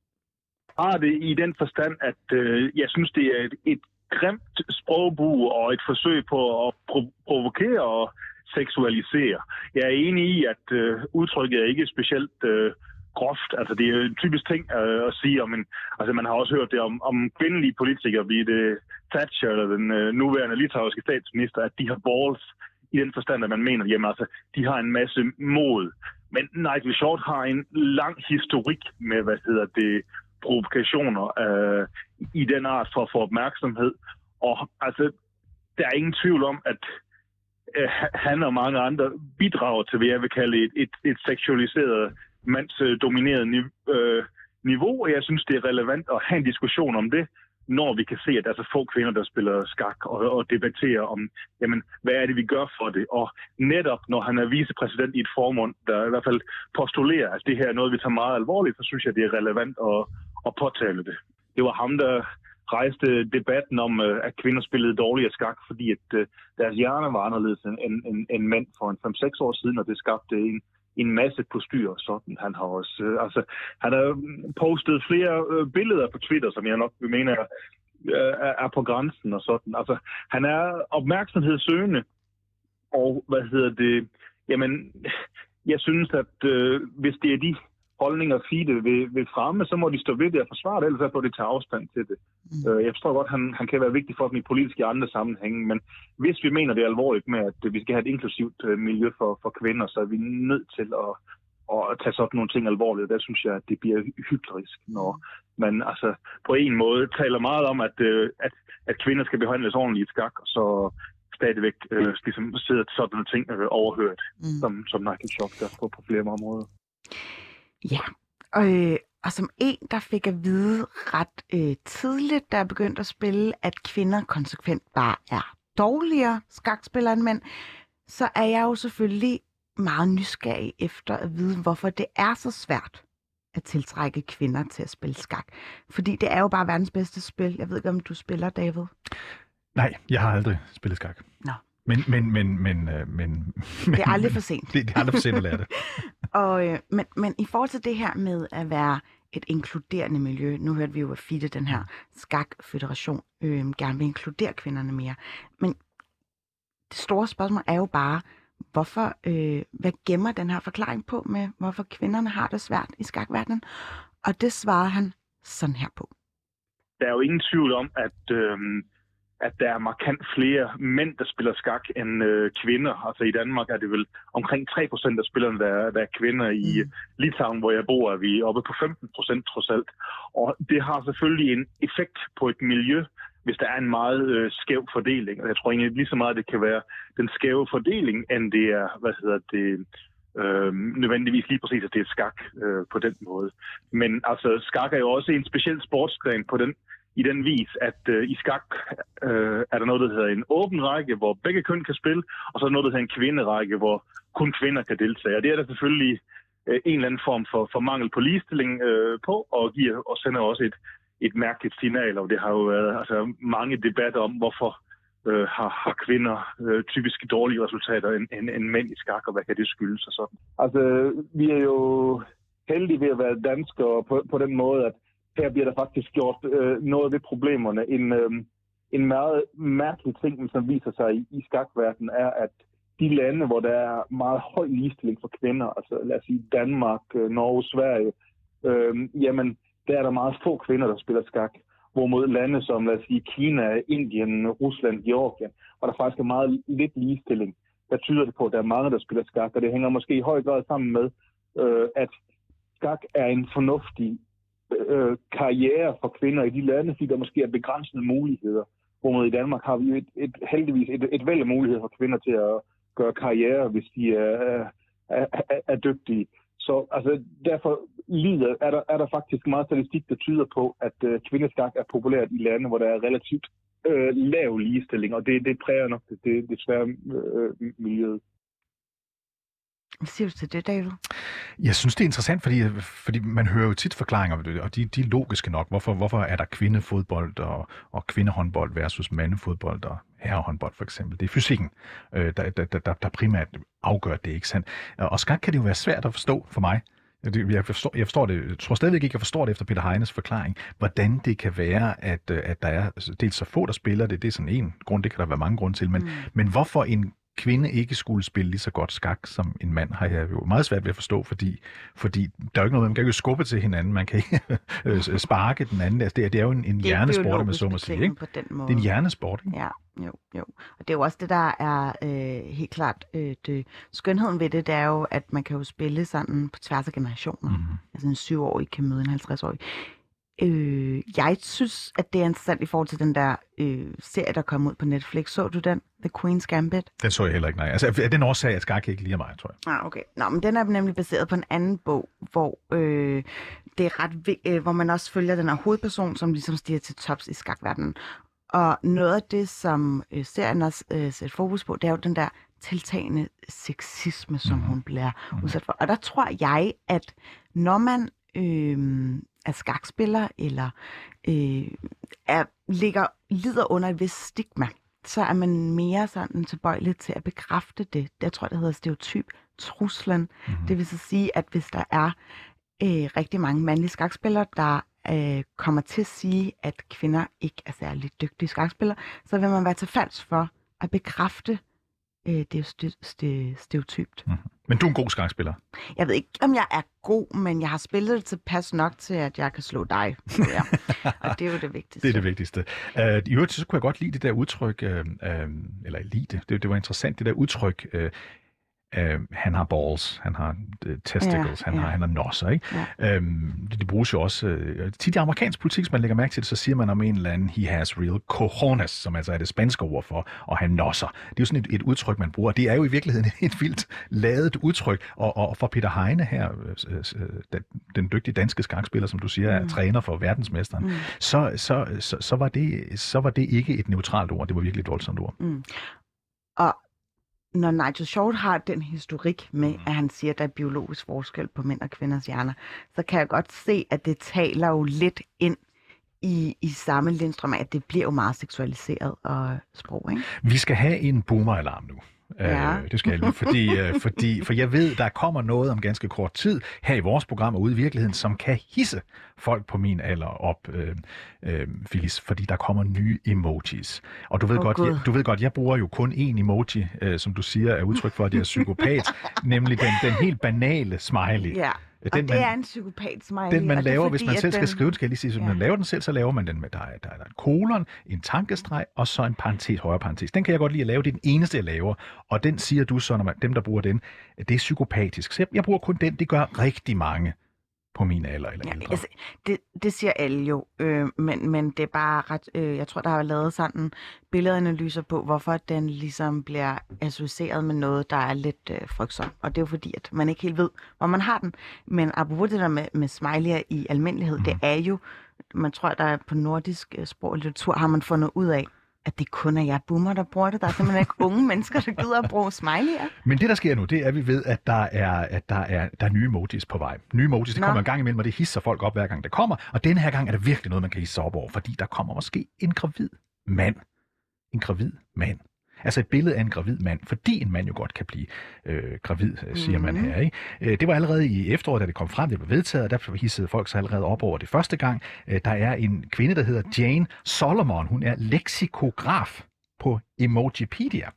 har det i den forstand, at øh, jeg synes, det er et, et grimt sprogbrug og et forsøg på at pro- provokere og seksualisere. Jeg er enig i, at øh, udtrykket er ikke specielt øh, groft. Altså, det er en typisk ting øh, at sige om en... Altså, man har også hørt det om, om kvindelige politikere, blive det øh, Thatcher eller den øh, nuværende litauiske statsminister, at de har balls i den forstand, at man mener, jamen altså, de har en masse mod. Men Nigel Short har en lang historik med, hvad hedder det, provokationer øh, i den art for at få opmærksomhed. Og altså, der er ingen tvivl om, at øh, han og mange andre bidrager til, hvad jeg vil kalde et, et, et seksualiseret mandsdomineret niv- øh, niveau, og jeg synes, det er relevant at have en diskussion om det, når vi kan se, at der er så få kvinder, der spiller skak og, og debatterer om, jamen, hvad er det, vi gør for det? Og netop, når han er vicepræsident i et formund, der i hvert fald postulerer, at det her er noget, vi tager meget alvorligt, så synes jeg, det er relevant at, at påtale det. Det var ham, der rejste debatten om, øh, at kvinder spillede dårligere skak, fordi at øh, deres hjerner var anderledes end, end, end, end mænd for en 5-6 år siden, og det skabte en, en masse postyr og sådan. Han har også, øh, altså, han har postet flere øh, billeder på Twitter, som jeg nok mener er, er, er på grænsen og sådan. Altså, han er opmærksomhedssøgende, og hvad hedder det, jamen, jeg synes, at øh, hvis det er de holdninger, FIDE vil, vil fremme, så må de stå ved det og forsvare det, ellers så får de tage afstand til det. Mm. Øh, jeg forstår godt, at han, han kan være vigtig for dem i politiske og andre sammenhænge, men hvis vi mener det er alvorligt med, at vi skal have et inklusivt øh, miljø for, for kvinder, så er vi nødt til at, at tage sådan nogle ting alvorligt. Der synes jeg, at det bliver hyklerisk, når man altså på en måde taler meget om, at, øh, at, at kvinder skal behandles ordentligt i skak, og så stadigvæk øh, ligesom sidder sådan nogle ting øh, overhørt, mm. som, som Nigel Shock der på, på flere områder. Ja, og, øh, og som en, der fik at vide ret øh, tidligt, da jeg begyndte at spille, at kvinder konsekvent bare er dårligere skakspillere end mænd, så er jeg jo selvfølgelig meget nysgerrig efter at vide, hvorfor det er så svært at tiltrække kvinder til at spille skak. Fordi det er jo bare verdens bedste spil. Jeg ved ikke, om du spiller, David. Nej, jeg har aldrig spillet skak. Nå. Men, men, men, men, øh, men, Det er aldrig for sent. det, det er aldrig for sent at lære det. Og, øh, men, men i forhold til det her med at være et inkluderende miljø, nu hørte vi jo, at FIDE, den her skakfederation, øh, gerne vil inkludere kvinderne mere. Men det store spørgsmål er jo bare, hvorfor, øh, hvad gemmer den her forklaring på med, hvorfor kvinderne har det svært i skakverdenen? Og det svarede han sådan her på. Der er jo ingen tvivl om, at, øh, at der er markant flere mænd, der spiller skak, end øh, kvinder. Altså i Danmark er det vel omkring 3 procent af spillerne, der, er- der er kvinder. I mm. Litauen, hvor jeg bor, er vi oppe på 15 procent trods alt. Og det har selvfølgelig en effekt på et miljø, hvis der er en meget øh, skæv fordeling. Og jeg tror egentlig lige så meget, det kan være den skæve fordeling, end det er, hvad hedder det, øh, nødvendigvis lige præcis, at det er skak øh, på den måde. Men altså, skak er jo også en speciel sportsgren på den, i den vis, at øh, i skak øh, er der noget, der hedder en åben række, hvor begge køn kan spille, og så er der noget, der hedder en kvinderække, hvor kun kvinder kan deltage. Og det er der selvfølgelig øh, en eller anden form for, for mangel på ligestilling øh, på, og, giver, og sender også et, et mærkeligt signal, og det har jo været altså, mange debatter om, hvorfor øh, har, har kvinder øh, typisk dårlige resultater end, end, end mænd i skak, og hvad kan det skyldes og sådan. Altså, vi er jo heldige ved at være danskere på, på den måde, at her bliver der faktisk gjort øh, noget ved problemerne. En, øh, en meget mærkelig ting, som viser sig i, i skakverdenen, er, at de lande, hvor der er meget høj ligestilling for kvinder, altså lad os sige Danmark, øh, Norge, Sverige, øh, jamen, der er der meget få kvinder, der spiller skak. Hvorimod lande som, lad os sige, Kina, Indien, Rusland, Georgien, hvor der faktisk er meget lidt ligestilling, der tyder det på, at der er mange, der spiller skak, og det hænger måske i høj grad sammen med, øh, at skak er en fornuftig øh, karriere for kvinder i de lande, fordi der måske er begrænsede muligheder. Hvor i Danmark har vi jo et, et, heldigvis et, et væld af muligheder for kvinder til at gøre karriere, hvis de er, er, er, er dygtige. Så altså, derfor lider, er, der, er der faktisk meget statistik, der tyder på, at øh, kvindeskak er populært i lande, hvor der er relativt øh, lav ligestilling, og det, det præger nok det, det desværre øh, miljøet. Hvad siger du til det, David? Jeg synes, det er interessant, fordi, fordi man hører jo tit forklaringer, og de, de er logiske nok. Hvorfor, hvorfor er der kvindefodbold og, og kvindehåndbold versus mandefodbold og herrehåndbold for eksempel? Det er fysikken, øh, der, der, der, der primært afgør det, ikke sandt? Og skak kan det jo være svært at forstå for mig. Jeg forstår, jeg forstår det, jeg tror stadigvæk ikke, jeg forstår det efter Peter Heines forklaring, hvordan det kan være, at, at der er dels så få, der spiller det. Det er sådan en grund, det kan der være mange grunde til. Men, mm. men hvorfor en kvinde ikke skulle spille lige så godt skak som en mand, har jeg jo meget svært ved at forstå, fordi, fordi der er jo ikke noget, man kan jo skubbe til hinanden, man kan ikke øh, sparke den anden. Altså, det, er, det er jo en, en Det er hjernesport, man så må sige. Ikke? på den måde. Det er en hjernesport, ikke? Ja, jo, jo. Og det er jo også det, der er øh, helt klart øh, det, skønheden ved det, det er jo, at man kan jo spille sådan på tværs af generationer. Mhm. Mm-hmm. Altså en syvårig kan møde en 50-årig. Øh, jeg synes, at det er interessant i forhold til den der øh, serie, der kom ud på Netflix. Så du den? The Queen's Gambit? Den så jeg heller ikke, nej. Altså, af den årsag, at skak ikke lige mig, tror jeg. Ah, okay. Nå, men den er nemlig baseret på en anden bog, hvor øh, det er ret øh, hvor man også følger den her hovedperson, som ligesom stiger til tops i skakverdenen. Og noget af det, som øh, serien også øh, sætter fokus på, det er jo den der tiltagende sexisme, som Mhm. hun bliver udsat for. Og der tror jeg, at når man øh, er skakspiller, eller øh, er, ligger, lider under et vist stigma, så er man mere sådan tilbøjelig til at bekræfte det. Jeg tror, det hedder stereotyp truslen. Mhm. Mm-hmm. Det vil så sige, at hvis der er øh, rigtig mange mandlige skakspillere, der øh, kommer til at sige, at kvinder ikke er særlig dygtige skakspillere, så vil man være til falds for at bekræfte øh, det er jo st- st- stereotypt. Mhm. Men du er en god skakspiller. Jeg ved ikke, om jeg er god, men jeg har spillet det tilpas nok til, at jeg kan slå dig. jeg. Og det er jo det vigtigste. Det er det vigtigste. Uh, I øvrigt, så kunne jeg godt lide det der udtryk, uh, uh, eller lide det, det, det var interessant, det der udtryk, uh, uh, han har balls, han har uh, testicles, Ja, han, ja. har, han har nosser, ikke? Ja. Um, det, det bruges jo også, uh, tit i amerikansk politik, hvis man lægger mærke til det, så siger man om en eller anden, he has real cojones, som altså er det spanske ord for at have nosser. Det er jo sådan et, et udtryk, man bruger. Det er jo i virkeligheden et vildt lavet udtryk, og, og for Peter Heine her, øh, øh, den, den dygtige danske skakspiller, som du siger, er Mm. træner for verdensmesteren, Mm. så, så, så, så, var det, så var det ikke et neutralt ord, det var virkelig et voldsomt ord. Mm. Og når Nigel Short har den historik med, at han siger, at der er biologisk forskel på mænd og kvinders hjerner, så kan jeg godt se, at det taler jo lidt ind i, i samme lindstrøm at det bliver jo meget seksualiseret og sprog, ikke? Vi skal have en boomer-alarm nu. Ja. Øh, det skal vi, fordi, øh, fordi, for jeg ved, der kommer noget om ganske kort tid her i vores program og ude i virkeligheden, som kan hisse folk på min alder op, øh, øh, Phyllis, fordi der kommer nye emojis. Og du ved, Åh, godt, jeg, du ved godt, jeg bruger jo kun én emoji, øh, som du siger er udtryk for, at jeg er psykopat, nemlig den, den helt banale smiley. Ja, og Den, det man- er en psykopat smiley. Den, man og er laver, hvis fordi, man at selv skal den- skrive den, skal jeg lige sige, hvis Ja. man laver den selv, så laver man den med, der er, der er en kolon, en tankestreg, og så en parentes, højre parentes. Den kan jeg godt lide at lave, det er den eneste, jeg laver. Og den siger du så, når man, dem, der bruger den, at det er psykopatisk. Så jeg, jeg bruger kun den, det gør rigtig mange på min alder eller Ja, ældre. altså, det, det siger alle jo, øh, men, men det er bare ret... Øh, jeg tror, der har lavet sådan billedanalyser på, hvorfor den ligesom bliver associeret med noget, der er lidt øh, frygtsomt. Og det er jo fordi, at man ikke helt ved, hvor man har den. Men apropos det der med, med smiley'er i almindelighed, mm. det er jo... Man tror, der er på nordisk øh, sprog og litteratur, har man fundet ud af, at det kun er jer boomer, der bruger det. Der er simpelthen ikke unge mennesker, der gider at bruge smiley'er. Men det, der sker nu, det er, at vi ved, at der er, at der er, der er nye emojis på vej. Nye emojis, det Nå. kommer en gang imellem, og det hisser folk op, hver gang det kommer. Og denne her gang er det virkelig noget, man kan hisse op over, fordi der kommer måske en gravid mand. En gravid mand. Altså et billede af en gravid mand, fordi en mand jo godt kan blive øh, gravid, øh, siger mm. man Mhm. her. Ikke? Øh, det var allerede i efteråret, da det kom frem, det blev vedtaget, og der hissede folk sig allerede op over det første gang. Øh, der er en kvinde, der hedder Jane Solomon. Hun er leksikograf på Emojipedia.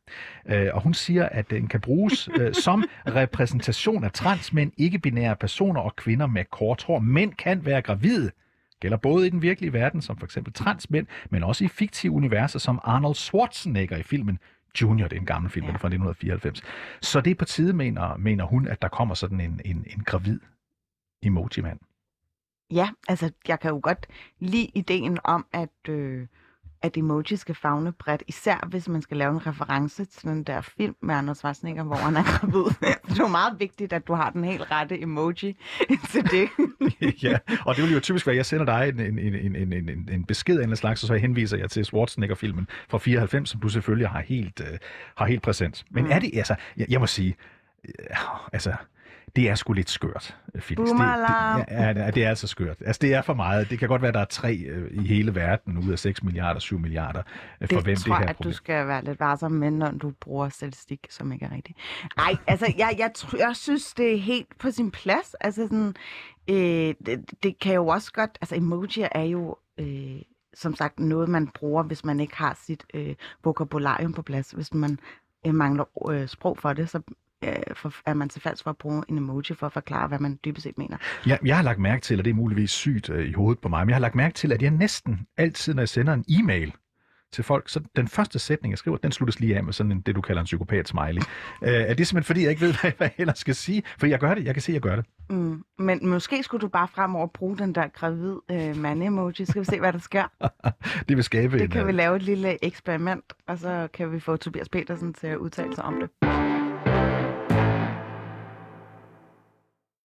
Øh, og hun siger, at den kan bruges øh, som repræsentation af transmænd, ikke-binære personer og kvinder med kort hår. Mænd kan være gravide. Gælder både i den virkelige verden, som for eksempel transmænd, men også i fiktive universer, som Arnold Schwarzenegger i filmen Junior, det er en gammel film, ja. fra 1994. Så det er på tide, mener, mener hun, at der kommer sådan en, en, en gravid emoji-mand. Ja, altså jeg kan jo godt lide ideen om, at, øh, at emoji skal fagne bredt, især hvis man skal lave en reference til den der film med Anders Schwarzenegger, hvor han er gravid. det er jo meget vigtigt, at du har den helt rette emoji til det. ja, og det vil jo typisk være, at jeg sender dig en, en, en, en, en, en, besked af en slags, og så henviser jeg til Schwarzenegger-filmen fra 94, som du selvfølgelig har helt, øh, har helt præsent. Men Mm. er det, altså, jeg, jeg må sige, øh, altså, det er sgu lidt skørt, øh, Phyllis. Det, det, ja, ja, det er altså skørt. Altså, det er for meget. Det kan godt være, at der er tre øh, i hele verden ud af 6 milliarder, 7 milliarder, øh, for det hvem tror det her jeg, at du skal være lidt varsom med, når du bruger statistik, som ikke er rigtigt. Nej, altså, jeg, jeg, tr- jeg synes, det er helt på sin plads. Altså, sådan, øh, det, det kan jo også godt... Altså, emojier er jo... Øh, som sagt noget, man bruger, hvis man ikke har sit øh, vokabularium på plads. Hvis man øh, mangler øh, sprog for det, så øh, for, er man til falsk for at bruge en emoji for at forklare, hvad man dybest set mener. Jeg, jeg har lagt mærke til, og det er muligvis sygt øh, i hovedet på mig, men jeg har lagt mærke til, at jeg næsten altid, når jeg sender en e-mail til folk, så den første sætning, jeg skriver, den sluttes lige af med sådan en, det, du kalder en psykopat-smiley. øh, er det simpelthen, fordi jeg ikke ved, hvad, hvad jeg ellers skal sige? For jeg gør det. Jeg kan se, at jeg gør det. Mm. Men måske skulle du bare fremover bruge den der gravid øh, mand-emoji. Skal vi se, hvad der sker? Det vil skabe Det en... kan øh, vi lave et lille eksperiment, og så kan vi få Tobias Petersen til at udtale sig om det.